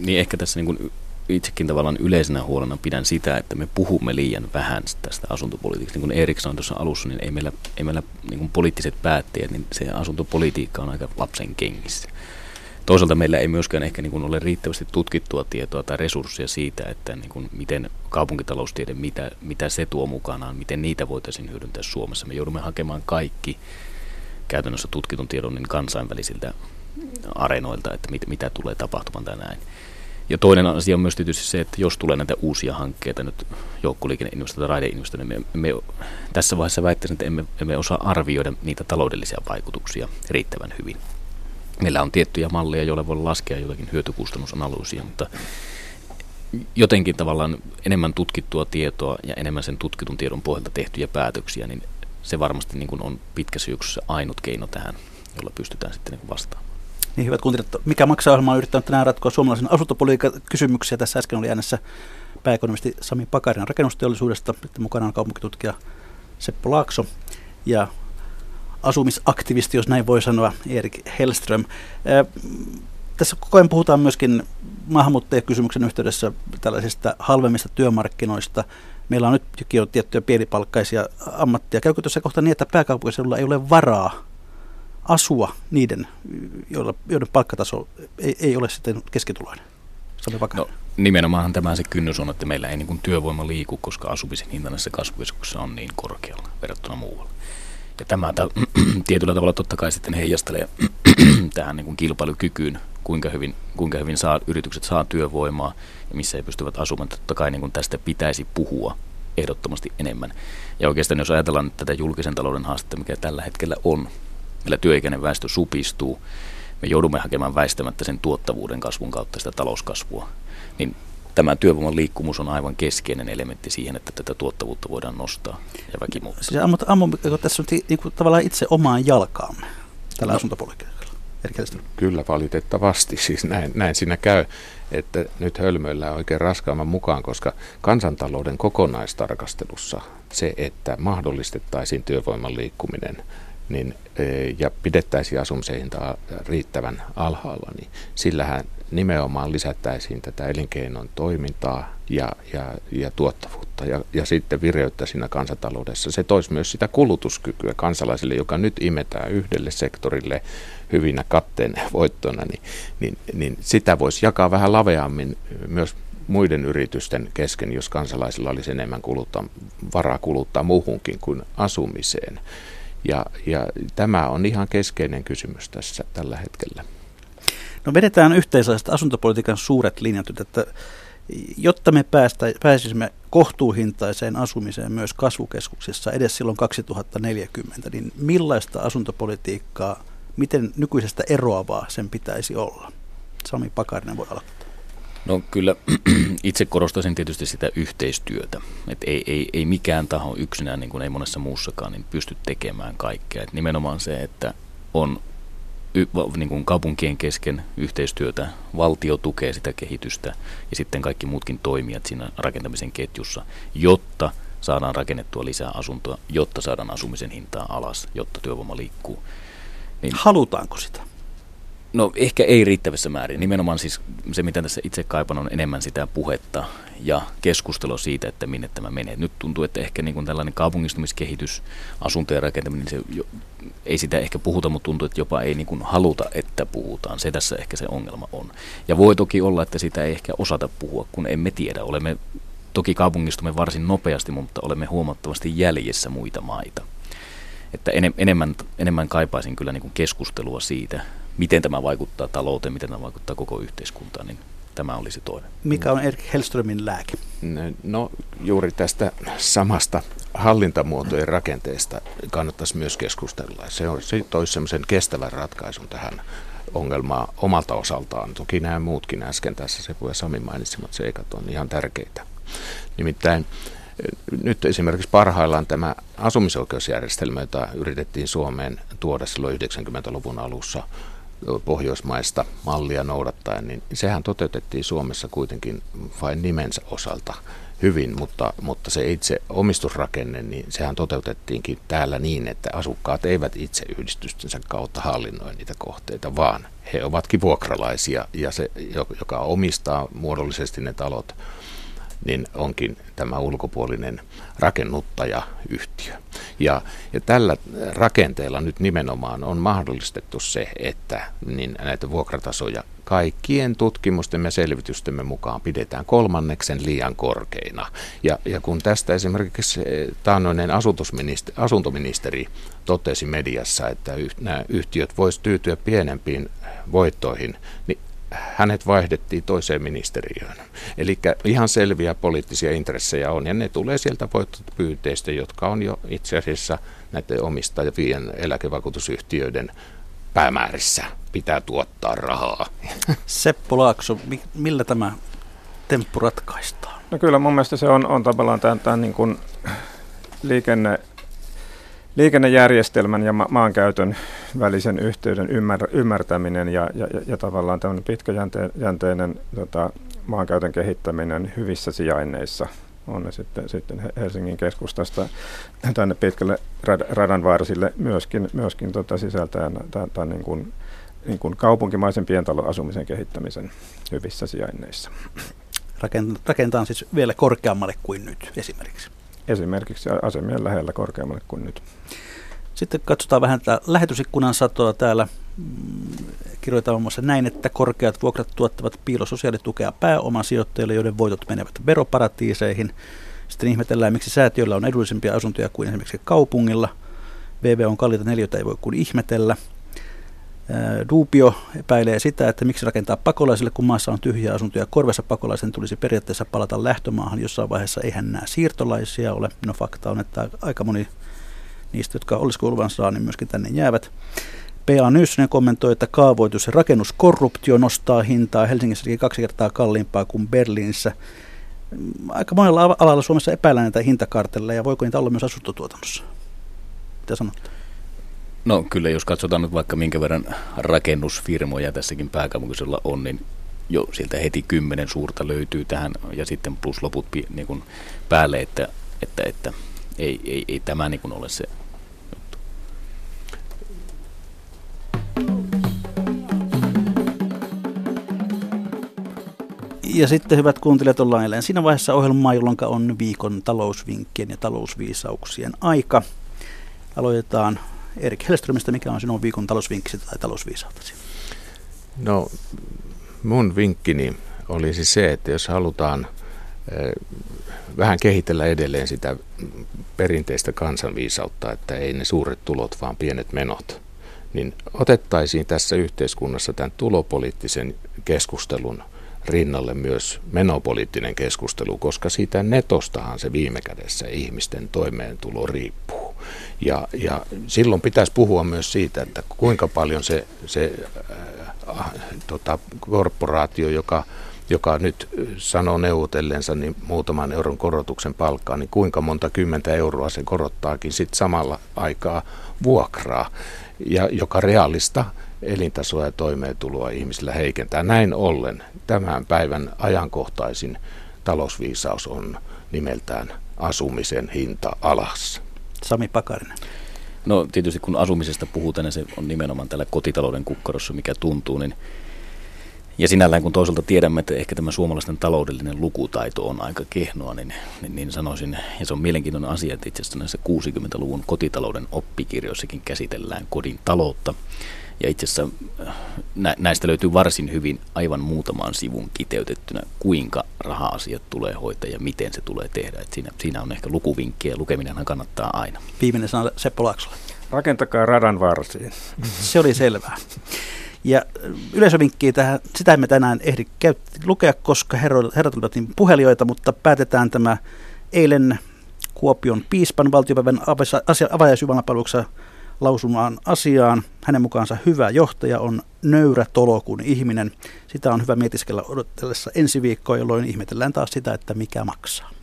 Speaker 5: Niin ehkä tässä niin kuin itsekin tavallaan yleisenä huolena pidän sitä, että me puhumme liian vähän tästä asuntopolitiikasta. Niin kuin Erik sanoi tuossa alussa, niin ei meillä, ei meillä niin kuin poliittiset päättäjät, niin se asuntopolitiikka on aika lapsen kengissä. Toisaalta meillä ei myöskään ehkä niin kuin ole riittävästi tutkittua tietoa tai resursseja siitä, että niin kuin miten kaupunkitaloustiede, mitä, mitä se tuo mukanaan, miten niitä voitaisiin hyödyntää Suomessa. Me joudumme hakemaan kaikki käytännössä tutkitun tiedon niin kansainvälisiltä areenoilta, että mit, mitä tulee tapahtumaan tai näin. Ja toinen asia on myös tietysti se, että jos tulee näitä uusia hankkeita, nyt joukkoliikenneinvestointeja tai raideinvestointeja, me, me tässä vaiheessa väittäisin, että emme, emme osaa arvioida niitä taloudellisia vaikutuksia riittävän hyvin. Meillä on tiettyjä malleja, joilla voi laskea jotakin hyötykustannusanalyysiä, mutta jotenkin tavallaan enemmän tutkittua tietoa ja enemmän sen tutkitun tiedon pohjalta tehtyjä päätöksiä, niin se varmasti niin kuin on pitkässä juoksussa ainut keino tähän, jolla pystytään sitten niin vastaamaan.
Speaker 3: Niin hyvät kuuntelijat, mikä maksaa ohjelma on yrittänyt tänään ratkoa suomalaisen asuntopolitiikan kysymyksiä. Tässä äsken oli äänessä pääekonomisti Sami Pakarinen rakennusteollisuudesta, sitten mukana on kaupunkitutkija Seppo Laakso ja asumisaktivisti, jos näin voi sanoa, Erik Hellström. Tässä koko ajan puhutaan myöskin maahanmuuttajakysymyksen yhteydessä tällaisista halvemmista työmarkkinoista. Meillä on nyt jo tiettyjä pienipalkkaisia ammattia. Käykö tuossa kohta niin, että pääkaupunkiseudulla ei ole varaa asua niiden, joiden palkkataso ei, ei ole sitten keskituloinen?
Speaker 5: No, nimenomaan tämä se kynnys on, että meillä ei niin työvoima liiku, koska asumisen hinta näissä kasvukeskuksissa on niin korkealla verrattuna muualle. Ja tämä tietyllä tavalla totta kai sitten heijastelee tähän niin kuin kilpailukykyyn, kuinka hyvin, kuinka hyvin saa, yritykset saa työvoimaa ja missä he pystyvät asumaan. Totta kai niin kuin tästä pitäisi puhua ehdottomasti enemmän. Ja oikeastaan jos ajatellaan tätä julkisen talouden haastetta, mikä tällä hetkellä on, meillä työikäinen väestö supistuu, me joudumme hakemaan väistämättä sen tuottavuuden kasvun kautta sitä talouskasvua, niin tämä työvoiman liikkumus on aivan keskeinen elementti siihen, että tätä tuottavuutta voidaan nostaa ja väki muuttaa.
Speaker 3: Siis ammut, ammu, tässä on niin kuin, tavallaan itse omaan jalkaamme tällä no. asuntopolitiikalla.
Speaker 4: Kyllä valitettavasti, siis näin, näin siinä käy, että nyt hölmöillä oikein raskaamman mukaan, koska kansantalouden kokonaistarkastelussa se, että mahdollistettaisiin työvoiman liikkuminen niin, eh, ja pidettäisiin asumisen hintaa riittävän alhaalla, niin sillähän nimenomaan lisättäisiin tätä elinkeinon toimintaa ja, ja, ja tuottavuutta ja, ja sitten vireyttä siinä kansantaloudessa. Se toisi myös sitä kulutuskykyä kansalaisille, joka nyt imetään yhdelle sektorille hyvinä katteen voittona, niin, niin, niin sitä voisi jakaa vähän laveammin myös muiden yritysten kesken, jos kansalaisilla olisi enemmän kuluttaa, varaa kuluttaa muuhunkin kuin asumiseen. Ja, ja tämä on ihan keskeinen kysymys tässä tällä hetkellä.
Speaker 3: No vedetään yhteisöistä asuntopolitiikan suuret linjat, että jotta me päästä, pääsisimme kohtuuhintaiseen asumiseen myös kasvukeskuksissa edes silloin 2040, niin millaista asuntopolitiikkaa, miten nykyisestä eroavaa sen pitäisi olla? Sami Pakarinen voi aloittaa.
Speaker 5: No kyllä itse korostaisin tietysti sitä yhteistyötä. Et ei, ei, ei mikään taho yksinään, niin kuin ei monessa muussakaan, niin pysty tekemään kaikkea. Et nimenomaan se, että on y, niin kuin kaupunkien kesken yhteistyötä, valtio tukee sitä kehitystä ja sitten kaikki muutkin toimijat siinä rakentamisen ketjussa, jotta saadaan rakennettua lisää asuntoa, jotta saadaan asumisen hintaa alas, jotta työvoima liikkuu.
Speaker 3: Niin, Halutaanko sitä?
Speaker 5: No ehkä ei riittävässä määrin. Nimenomaan siis se, mitä tässä itse kaipan, on enemmän sitä puhetta ja keskustelua siitä, että minne tämä menee. Nyt tuntuu, että ehkä niin kuin tällainen kaupungistumiskehitys, asuntojen rakentaminen, se jo, ei sitä ehkä puhuta, mutta tuntuu, että jopa ei niin kuin haluta, että puhutaan. Se tässä ehkä se ongelma on. Ja voi toki olla, että sitä ei ehkä osata puhua, kun emme tiedä. Olemme toki kaupungistumme varsin nopeasti, mutta olemme huomattavasti jäljessä muita maita. Että enemmän, enemmän kaipaisin kyllä niin kuin keskustelua siitä, miten tämä vaikuttaa talouteen, miten tämä vaikuttaa koko yhteiskuntaan, niin tämä olisi toinen.
Speaker 3: Mikä on Erik Hellströmin lääke?
Speaker 4: No juuri tästä samasta hallintamuotojen rakenteesta kannattaisi myös keskustella. Se, on, se toisi semmoisen kestävän ratkaisun tähän ongelmaan omalta osaltaan. Toki nämä muutkin äsken tässä se ja Sami mainitsemat seikat on ihan tärkeitä. Nimittäin nyt esimerkiksi parhaillaan tämä asumisoikeusjärjestelmä, jota yritettiin Suomeen tuoda silloin 90-luvun alussa pohjoismaista mallia noudattaen, niin sehän toteutettiin Suomessa kuitenkin vain nimensä osalta. hyvin, mutta, mutta se itse omistusrakenne, niin sehän toteutettiinkin täällä niin, että asukkaat eivät itse yhdistystensä kautta hallinnoi niitä kohteita, vaan he ovatkin vuokralaisia ja se, joka omistaa muodollisesti ne talot, niin onkin tämä ulkopuolinen rakennuttajayhtiö. Ja, ja tällä rakenteella nyt nimenomaan on mahdollistettu se, että niin näitä vuokratasoja kaikkien tutkimusten ja selvitystemme mukaan pidetään kolmanneksen liian korkeina. Ja, ja kun tästä esimerkiksi taannoinen asuntoministeri totesi mediassa, että yh, nämä yhtiöt voisivat tyytyä pienempiin voittoihin, niin hänet vaihdettiin toiseen ministeriöön. Eli ihan selviä poliittisia intressejä on, ja ne tulee sieltä voittopyyteistä, jotka on jo itse asiassa näiden omistajien eläkevakuutusyhtiöiden päämäärissä pitää tuottaa rahaa.
Speaker 3: Seppo Laakso, millä tämä temppu ratkaistaan?
Speaker 6: No kyllä mun mielestä se on, on tavallaan tämän, tämän niin kuin liikenne, liikennejärjestelmän ja ma- maankäytön välisen yhteyden ymmär, ymmärtäminen ja, ja, ja, tavallaan tämmöinen pitkäjänteinen tota, maankäytön kehittäminen hyvissä sijainneissa on ne sitten, sitten Helsingin keskustasta tänne pitkälle rad, radan varsille myöskin, myöskin tota sisältäen tämän niin kuin, niin kuin kaupunkimaisen pientaloasumisen kehittämisen hyvissä sijainneissa.
Speaker 3: Rakentaa siis vielä korkeammalle kuin nyt esimerkiksi
Speaker 6: esimerkiksi asemien lähellä korkeammalle kuin nyt.
Speaker 3: Sitten katsotaan vähän tätä lähetysikkunan satoa täällä. Mm, kirjoitetaan muun muassa näin, että korkeat vuokrat tuottavat piilososiaalitukea pääomasijoittajille, joiden voitot menevät veroparatiiseihin. Sitten ihmetellään, miksi säätiöllä on edullisempia asuntoja kuin esimerkiksi kaupungilla. VV on kalliita neljöitä, ei voi kuin ihmetellä. Duupio epäilee sitä, että miksi rakentaa pakolaisille, kun maassa on tyhjiä asuntoja. Korvessa pakolaisen tulisi periaatteessa palata lähtömaahan. Jossain vaiheessa eihän nämä siirtolaisia ole. No fakta on, että aika moni niistä, jotka olisiko luvan saa, niin myöskin tänne jäävät. P.A. Nyssynen kommentoi, että kaavoitus ja rakennuskorruptio nostaa hintaa Helsingissäkin kaksi kertaa kalliimpaa kuin Berliinissä. Aika monella alalla Suomessa epäillään näitä hintakartelleja. Voiko niitä olla myös asuntotuotannossa? Mitä sanotte?
Speaker 5: No kyllä, jos katsotaan nyt vaikka minkä verran rakennusfirmoja tässäkin pääkaupunkisella on, niin jo sieltä heti kymmenen suurta löytyy tähän ja sitten plus loput niin kuin päälle, että, että, että ei, ei, ei tämä niin kuin ole se juttu.
Speaker 3: Ja sitten hyvät kuuntelijat, ollaan jälleen siinä vaiheessa ohjelmaa, jolloin on viikon talousvinkkien ja talousviisauksien aika. Aloitetaan Erik Hellströmistä, mikä on sinun viikon talousvinkkisi tai talousviisautasi?
Speaker 4: No mun vinkkini olisi se, että jos halutaan eh, vähän kehitellä edelleen sitä perinteistä kansanviisautta, että ei ne suuret tulot, vaan pienet menot, niin otettaisiin tässä yhteiskunnassa tämän tulopoliittisen keskustelun rinnalle myös menopoliittinen keskustelu, koska siitä netostahan se viime kädessä ihmisten toimeentulo riippuu. Ja, ja silloin pitäisi puhua myös siitä, että kuinka paljon se, se äh, tota, korporaatio, joka, joka nyt sanoo neuvotellensa niin muutaman euron korotuksen palkkaa, niin kuinka monta kymmentä euroa se korottaakin sitten samalla aikaa vuokraa, ja joka realista elintasoa ja toimeentuloa ihmisillä heikentää. Näin ollen tämän päivän ajankohtaisin talousviisaus on nimeltään asumisen hinta alas.
Speaker 3: Sami Pakarinen.
Speaker 5: No tietysti kun asumisesta puhutaan, niin se on nimenomaan tällä kotitalouden kukkarossa, mikä tuntuu, niin ja sinällään kun toisaalta tiedämme, että ehkä tämä suomalaisten taloudellinen lukutaito on aika kehnoa, niin, niin, niin sanoisin, ja se on mielenkiintoinen asia, että itse asiassa näissä 60-luvun kotitalouden oppikirjoissakin käsitellään kodin taloutta. Ja itse asiassa äh, näistä löytyy varsin hyvin aivan muutaman sivun kiteytettynä, kuinka raha-asiat tulee hoitaa ja miten se tulee tehdä. Et siinä, siinä on ehkä lukuvinkkiä ja lukeminenhan kannattaa aina.
Speaker 3: Viimeinen sana Seppo Laaksola.
Speaker 6: Rakentakaa radan varsiin.
Speaker 3: Se oli selvää. Ja äh, yleisövinkkiä tähän, sitä emme tänään ehdi käy, lukea, koska herrat olivat niin puhelijoita, mutta päätetään tämä eilen Kuopion piispan valtiopäivän avajaisjumalapalveluksessa lausumaan asiaan. Hänen mukaansa hyvä johtaja on nöyrä tolokun ihminen. Sitä on hyvä mietiskellä odotellessa ensi viikkoa, jolloin ihmetellään taas sitä, että mikä maksaa.